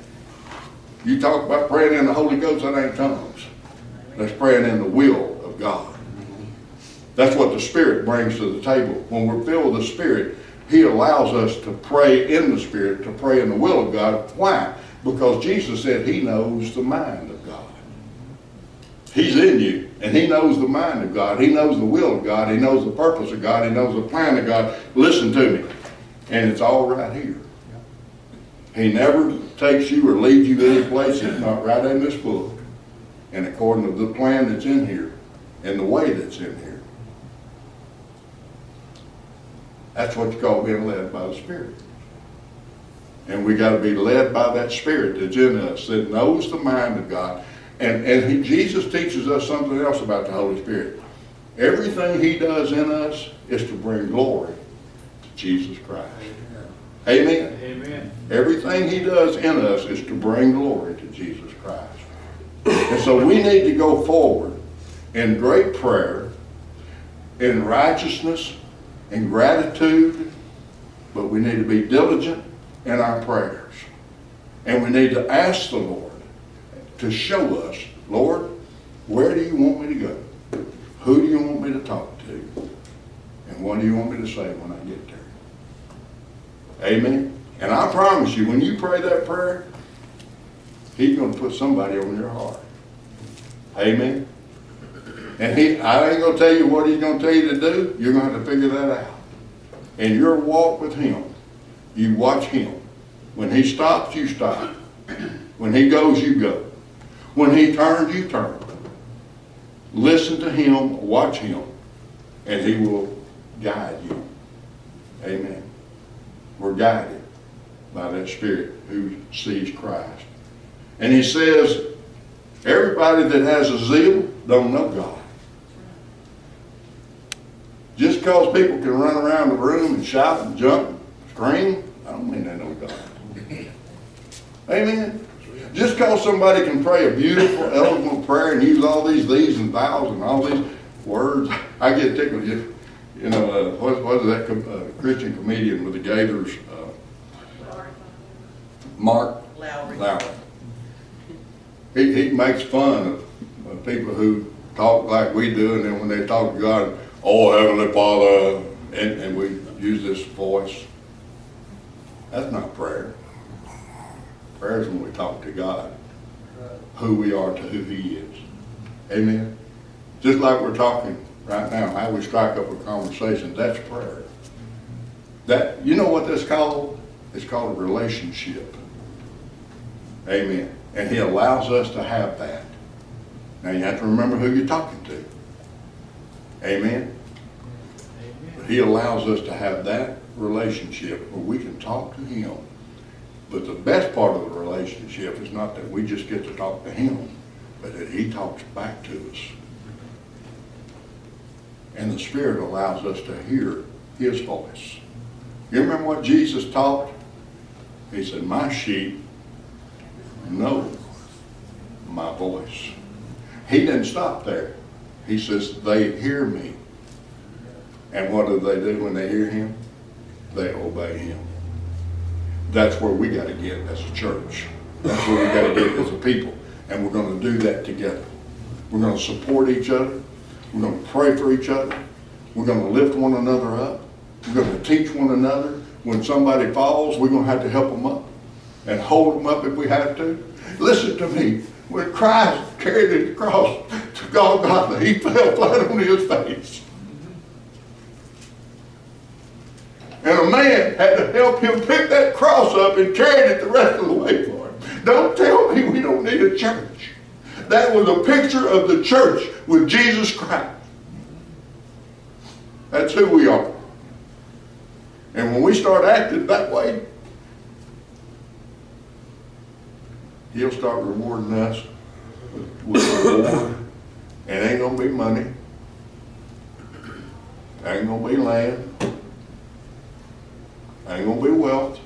you talk about praying in the Holy Ghost, that ain't tongues. That's praying in the will of God. That's what the Spirit brings to the table. When we're filled with the Spirit, He allows us to pray in the Spirit, to pray in the will of God. Why? Because Jesus said He knows the mind of God. He's in you, and He knows the mind of God. He knows the will of God. He knows the purpose of God. He knows the plan of God. Listen to me. And it's all right here. He never takes you or leads you to any place that's not right in this book and according to the plan that's in here and the way that's in here. That's what you call being led by the Spirit. And we got to be led by that Spirit that's in us that knows the mind of God. And, and he, Jesus teaches us something else about the Holy Spirit. Everything he does in us is to bring glory to Jesus Christ. Amen. Amen. Everything he does in us is to bring glory to Jesus Christ. And so we need to go forward in great prayer, in righteousness, in gratitude, but we need to be diligent in our prayers. And we need to ask the Lord to show us, Lord, where do you want me to go? Who do you want me to talk to? And what do you want me to say when I get there? Amen. And I promise you, when you pray that prayer, He's going to put somebody on your heart. Amen. And he, I ain't gonna tell you what he's gonna tell you to do, you're gonna have to figure that out. In your walk with him, you watch him. When he stops, you stop. When he goes, you go. When he turns, you turn. Listen to him, watch him, and he will guide you. Amen. We're guided by that Spirit who sees Christ. And he says, everybody that has a zeal don't know God. Just because people can run around the room and shout and jump and scream, I don't mean they know God. Amen. Just because somebody can pray a beautiful, eloquent prayer and use all these these and thous and all these words, I get tickled. You, know, uh, what, what is that com- uh, Christian comedian with the gaithers? Uh, Mark Lowry. Lowry. He, he makes fun of, of people who talk like we do, and then when they talk to God, oh Heavenly Father, and, and we use this voice. That's not prayer. Prayer is when we talk to God, who we are to who He is. Amen. Just like we're talking right now, how we strike up a conversation, that's prayer. That you know what that's called? It's called a relationship. Amen. And he allows us to have that. Now you have to remember who you're talking to. Amen. But he allows us to have that relationship where we can talk to him. But the best part of the relationship is not that we just get to talk to him, but that he talks back to us. And the Spirit allows us to hear his voice. You remember what Jesus taught? He said, My sheep know my voice. He didn't stop there. He says, They hear me. And what do they do when they hear him? They obey him. That's where we got to get as a church. That's where we got to get as a people. And we're going to do that together. We're going to support each other. We're going to pray for each other. We're going to lift one another up. We're going to teach one another. When somebody falls, we're going to have to help them up and hold them up if we have to. Listen to me. When Christ carried his cross to Golgotha, he fell flat on his face. And a man had to help him pick that cross up and carry it the rest of the way for him. Don't tell me we don't need a church. That was a picture of the church with Jesus Christ. That's who we are. And when we start acting that way, He'll start rewarding us with, reward. It ain't gonna be money. Ain't gonna be land. Ain't gonna be wealth.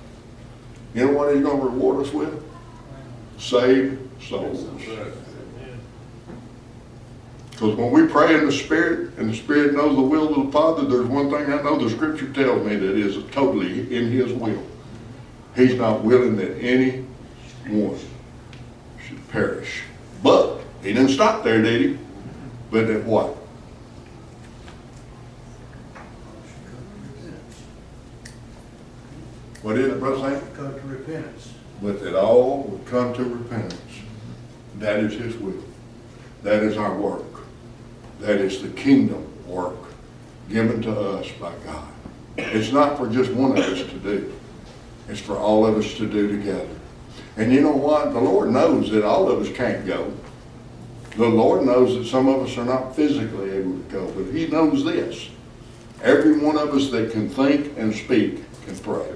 You know what he's gonna reward us with? Saved souls. Because when we pray in the Spirit, and the Spirit knows the will of the Father, there's one thing I know the Scripture tells me that is totally in His will. He's not willing that any one should perish. But He didn't stop there, did He? But at what? What is it, Brother Sam? Come to repentance. But that all would come to repentance. That is His will. That is our work. That is the kingdom work given to us by God. It's not for just one of us to do. It's for all of us to do together. And you know what? The Lord knows that all of us can't go. The Lord knows that some of us are not physically able to go, but He knows this. Every one of us that can think and speak can pray.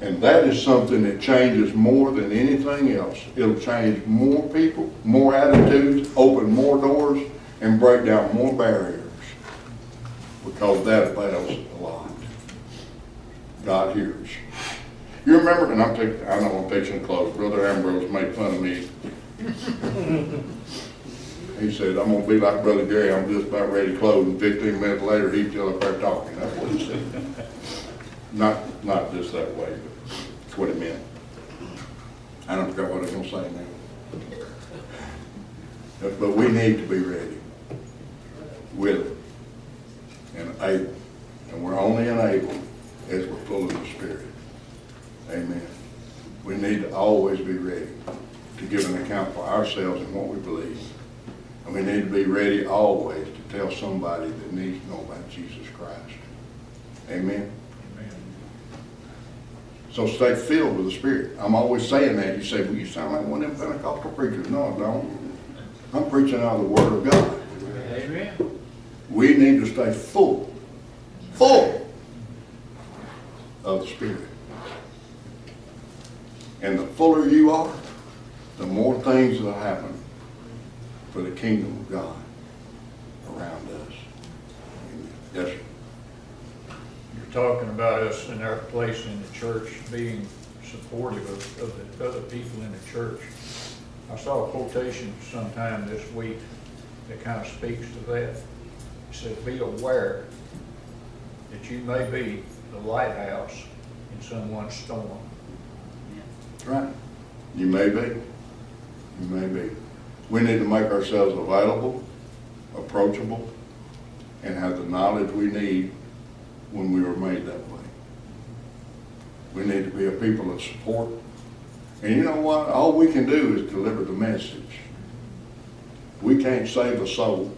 And that is something that changes more than anything else. It'll change more people, more attitudes, open more doors, and break down more barriers. Because that avails a lot. God hears. You remember, and I'm taking, I know I'm fixing to close, Brother Ambrose made fun of me. He said, I'm gonna be like Brother Gary, I'm just about ready to close, and fifteen minutes later, he's still up there talking. That's what he said. Not, not just that way, but that's what it meant. I don't forget what I was gonna say now. But, but we need to be ready, willing, and able. And we're only enabled as we're full of the Spirit. Amen. We need to always be ready to give an account for ourselves and what we believe. And we need to be ready always to tell somebody that needs to know about Jesus Christ. Amen. So stay filled with the Spirit. I'm always saying that. You say, well, you sound like one of them Pentecostal preachers. No, I don't. I'm preaching out of the Word of God. Amen. We need to stay full, full of the Spirit. And the fuller you are, the more things will happen for the kingdom of God around us. Amen. Yes, sir. You're talking about us in our place in the church being supportive of, of the other people in the church. I saw a quotation sometime this week that kind of speaks to that. It said, be aware that you may be the lighthouse in someone's storm. That's right. You may be. You may be. We need to make ourselves available, approachable, and have the knowledge we need when we were made that way. We need to be a people of support. And you know what? All we can do is deliver the message. We can't save a soul.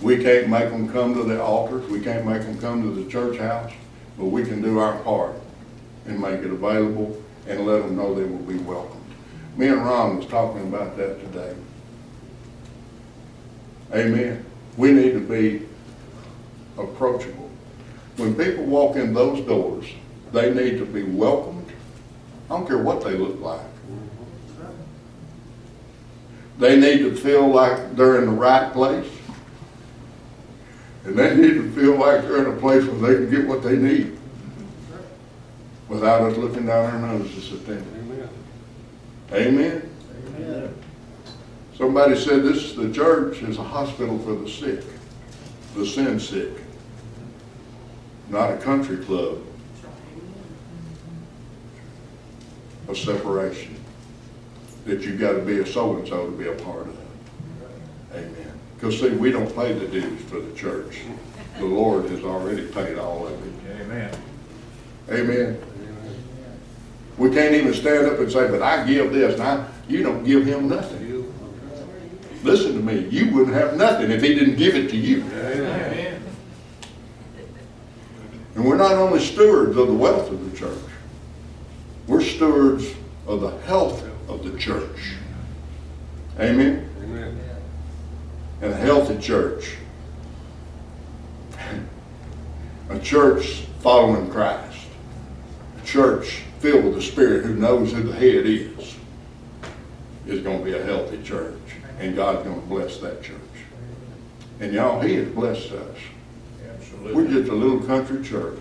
We can't make them come to the altar. We can't make them come to the church house. But we can do our part and make it available and let them know they will be welcomed. Me and Ron was talking about that today. Amen. We need to be approachable. When people walk in those doors, they need to be welcomed. I don't care what they look like. They need to feel like they're in the right place. And they need to feel like they're in a place where they can get what they need without us looking down our noses at them. Amen? Amen. Somebody said this, the church is a hospital for the sick, the sin sick, not a country club A separation that you've got to be a so-and-so to be a part of. Amen. Because see, we don't pay the dues for the church. The Lord has already paid all of it. Amen. Amen. We can't even stand up and say, but I give this. Now, you don't give him nothing. Listen to me. You wouldn't have nothing if he didn't give it to you. Amen. And we're not only stewards of the wealth of the church, we're stewards of the health of the church. Amen? And a healthy church. A church following Christ. A church filled with the Spirit who knows who the head is. Is going to be a healthy church. And God's going to bless that church. And y'all, He has blessed us. We're just a little country church.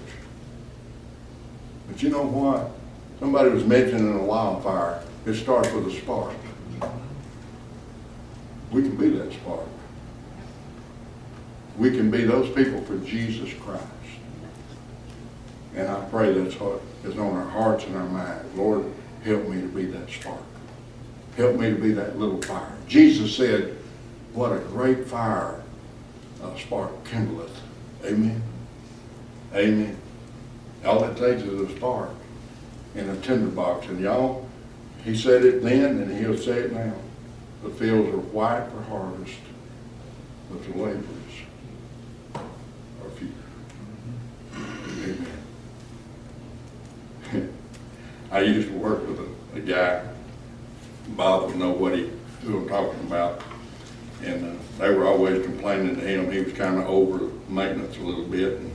But you know what? Somebody was mentioning a wildfire. It starts with a spark. We can be that spark. We can be those people for Jesus Christ. And I pray that's what is on our hearts and our minds. Lord, help me to be that spark. Help me to be that little fire. Jesus said, what a great fire a spark kindleth. Amen. Amen. All it takes is a spark in a tinderbox. And y'all, he said it then and he'll say it now. The fields are white for harvest, but the laborers are few. Amen. I used to work with a, a guy, Bob would know what he, who I'm talking about. And uh, they were always complaining to him, he was kind of over maintenance a little bit. And,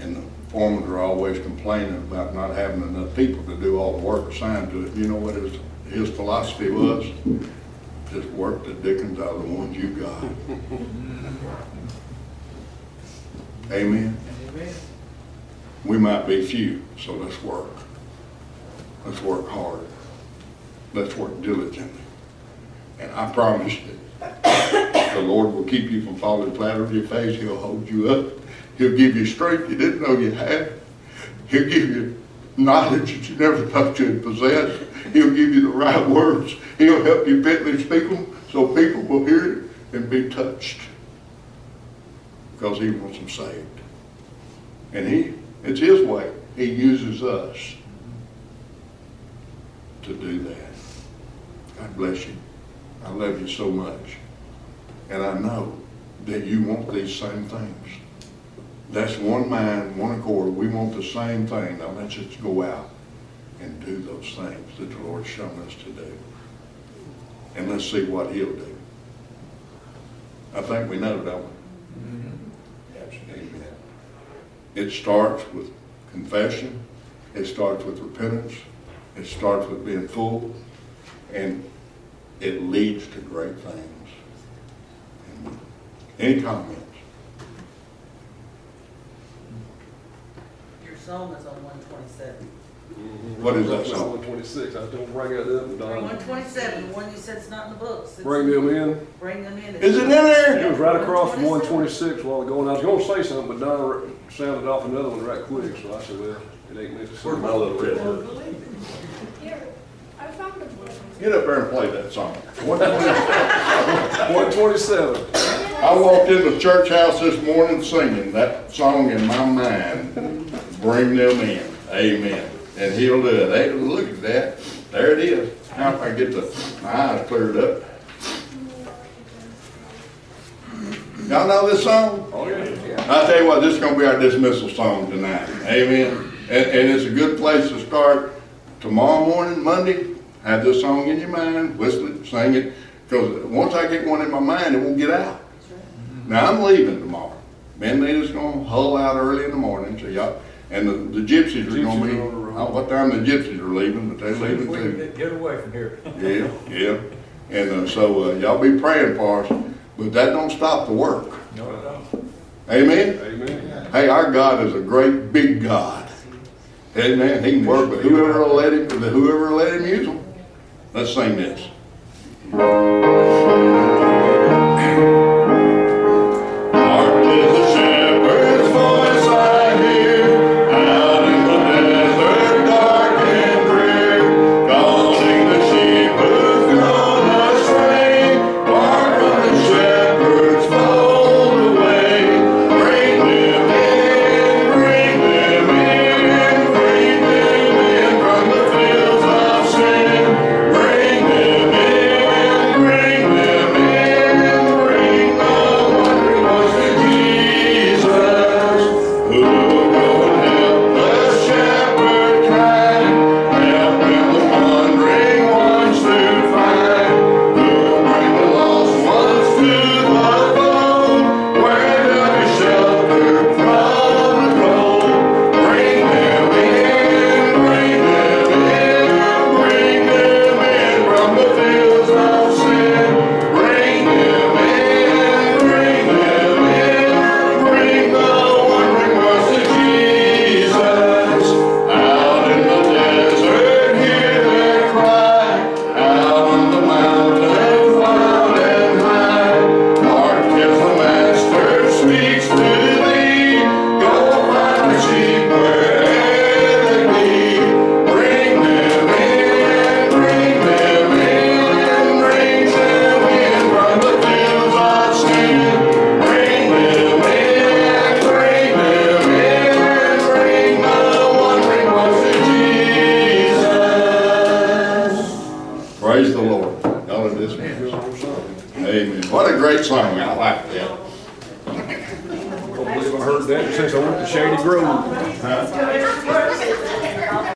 and the foremen were always complaining about not having enough people to do all the work assigned to it. You know what his, his philosophy was? Just work the dickens out of the ones you got. Amen? Amen. We might be few, so let's work. Let's work hard. Let's work diligently. And I promise you, the Lord will keep you from falling flat on your face. He'll hold you up. He'll give you strength you didn't know you had. He'll give you knowledge that you never thought you had possessed. He'll give you the right words. He'll help you fitly speak them so people will hear it and be touched. Because he wants them saved. And he, it's his way. He uses us to do that. God bless you. I love you so much. And I know that you want these same things. That's one mind, one accord. We want the same thing. Now let's just go out and do those things that the Lord's shown us to do. And let's see what He'll do. I think we know, don't we? Mm-hmm. Amen. It starts with confession. It starts with repentance. It starts with being full. And it leads to great things. And Any comments? Your song is on one twenty-seven. Mm-hmm. What is that song? One twenty-six, I was gonna bring that up, Don. Uh, one twenty-seven, the one you said said's not in the books. It's- Bring them in. Bring them in. Is it in there? It was right across from one twenty-six a while ago, and I was gonna say something, but Don sounded off another one right quick, so I said, well, it ain't meant to. Where's my little red Here, I found the book. Get up there and play that song. One twenty-seven. I walked in the church house this morning singing that song in my mind. Bring them in. Amen. And he'll do it. Hey, look at that. There it is. Now if I get the, my eyes cleared up. Y'all know this song? Oh, yeah. I'll tell you what, this is gonna be our dismissal song tonight. Amen. And, and it's a good place to start tomorrow morning, Monday. Have this song in your mind, whistle it, sing it. Because once I get one in my mind, it won't get out. Now, I'm leaving tomorrow. Ben Nita's gonna hull out early in the morning, so y'all, and the, the gypsies are gonna be, Gypsies are the road. I don't know what time the gypsies are leaving, but they're leaving too. get- get away from here. Yeah, yeah. And, uh, so, uh, y'all be praying for us, but that don't stop the work. No, it don't. Amen? Amen. Hey, our God is a great big God. Amen. He can work with whoever will let him, whoever will let him use him. Let's sing this.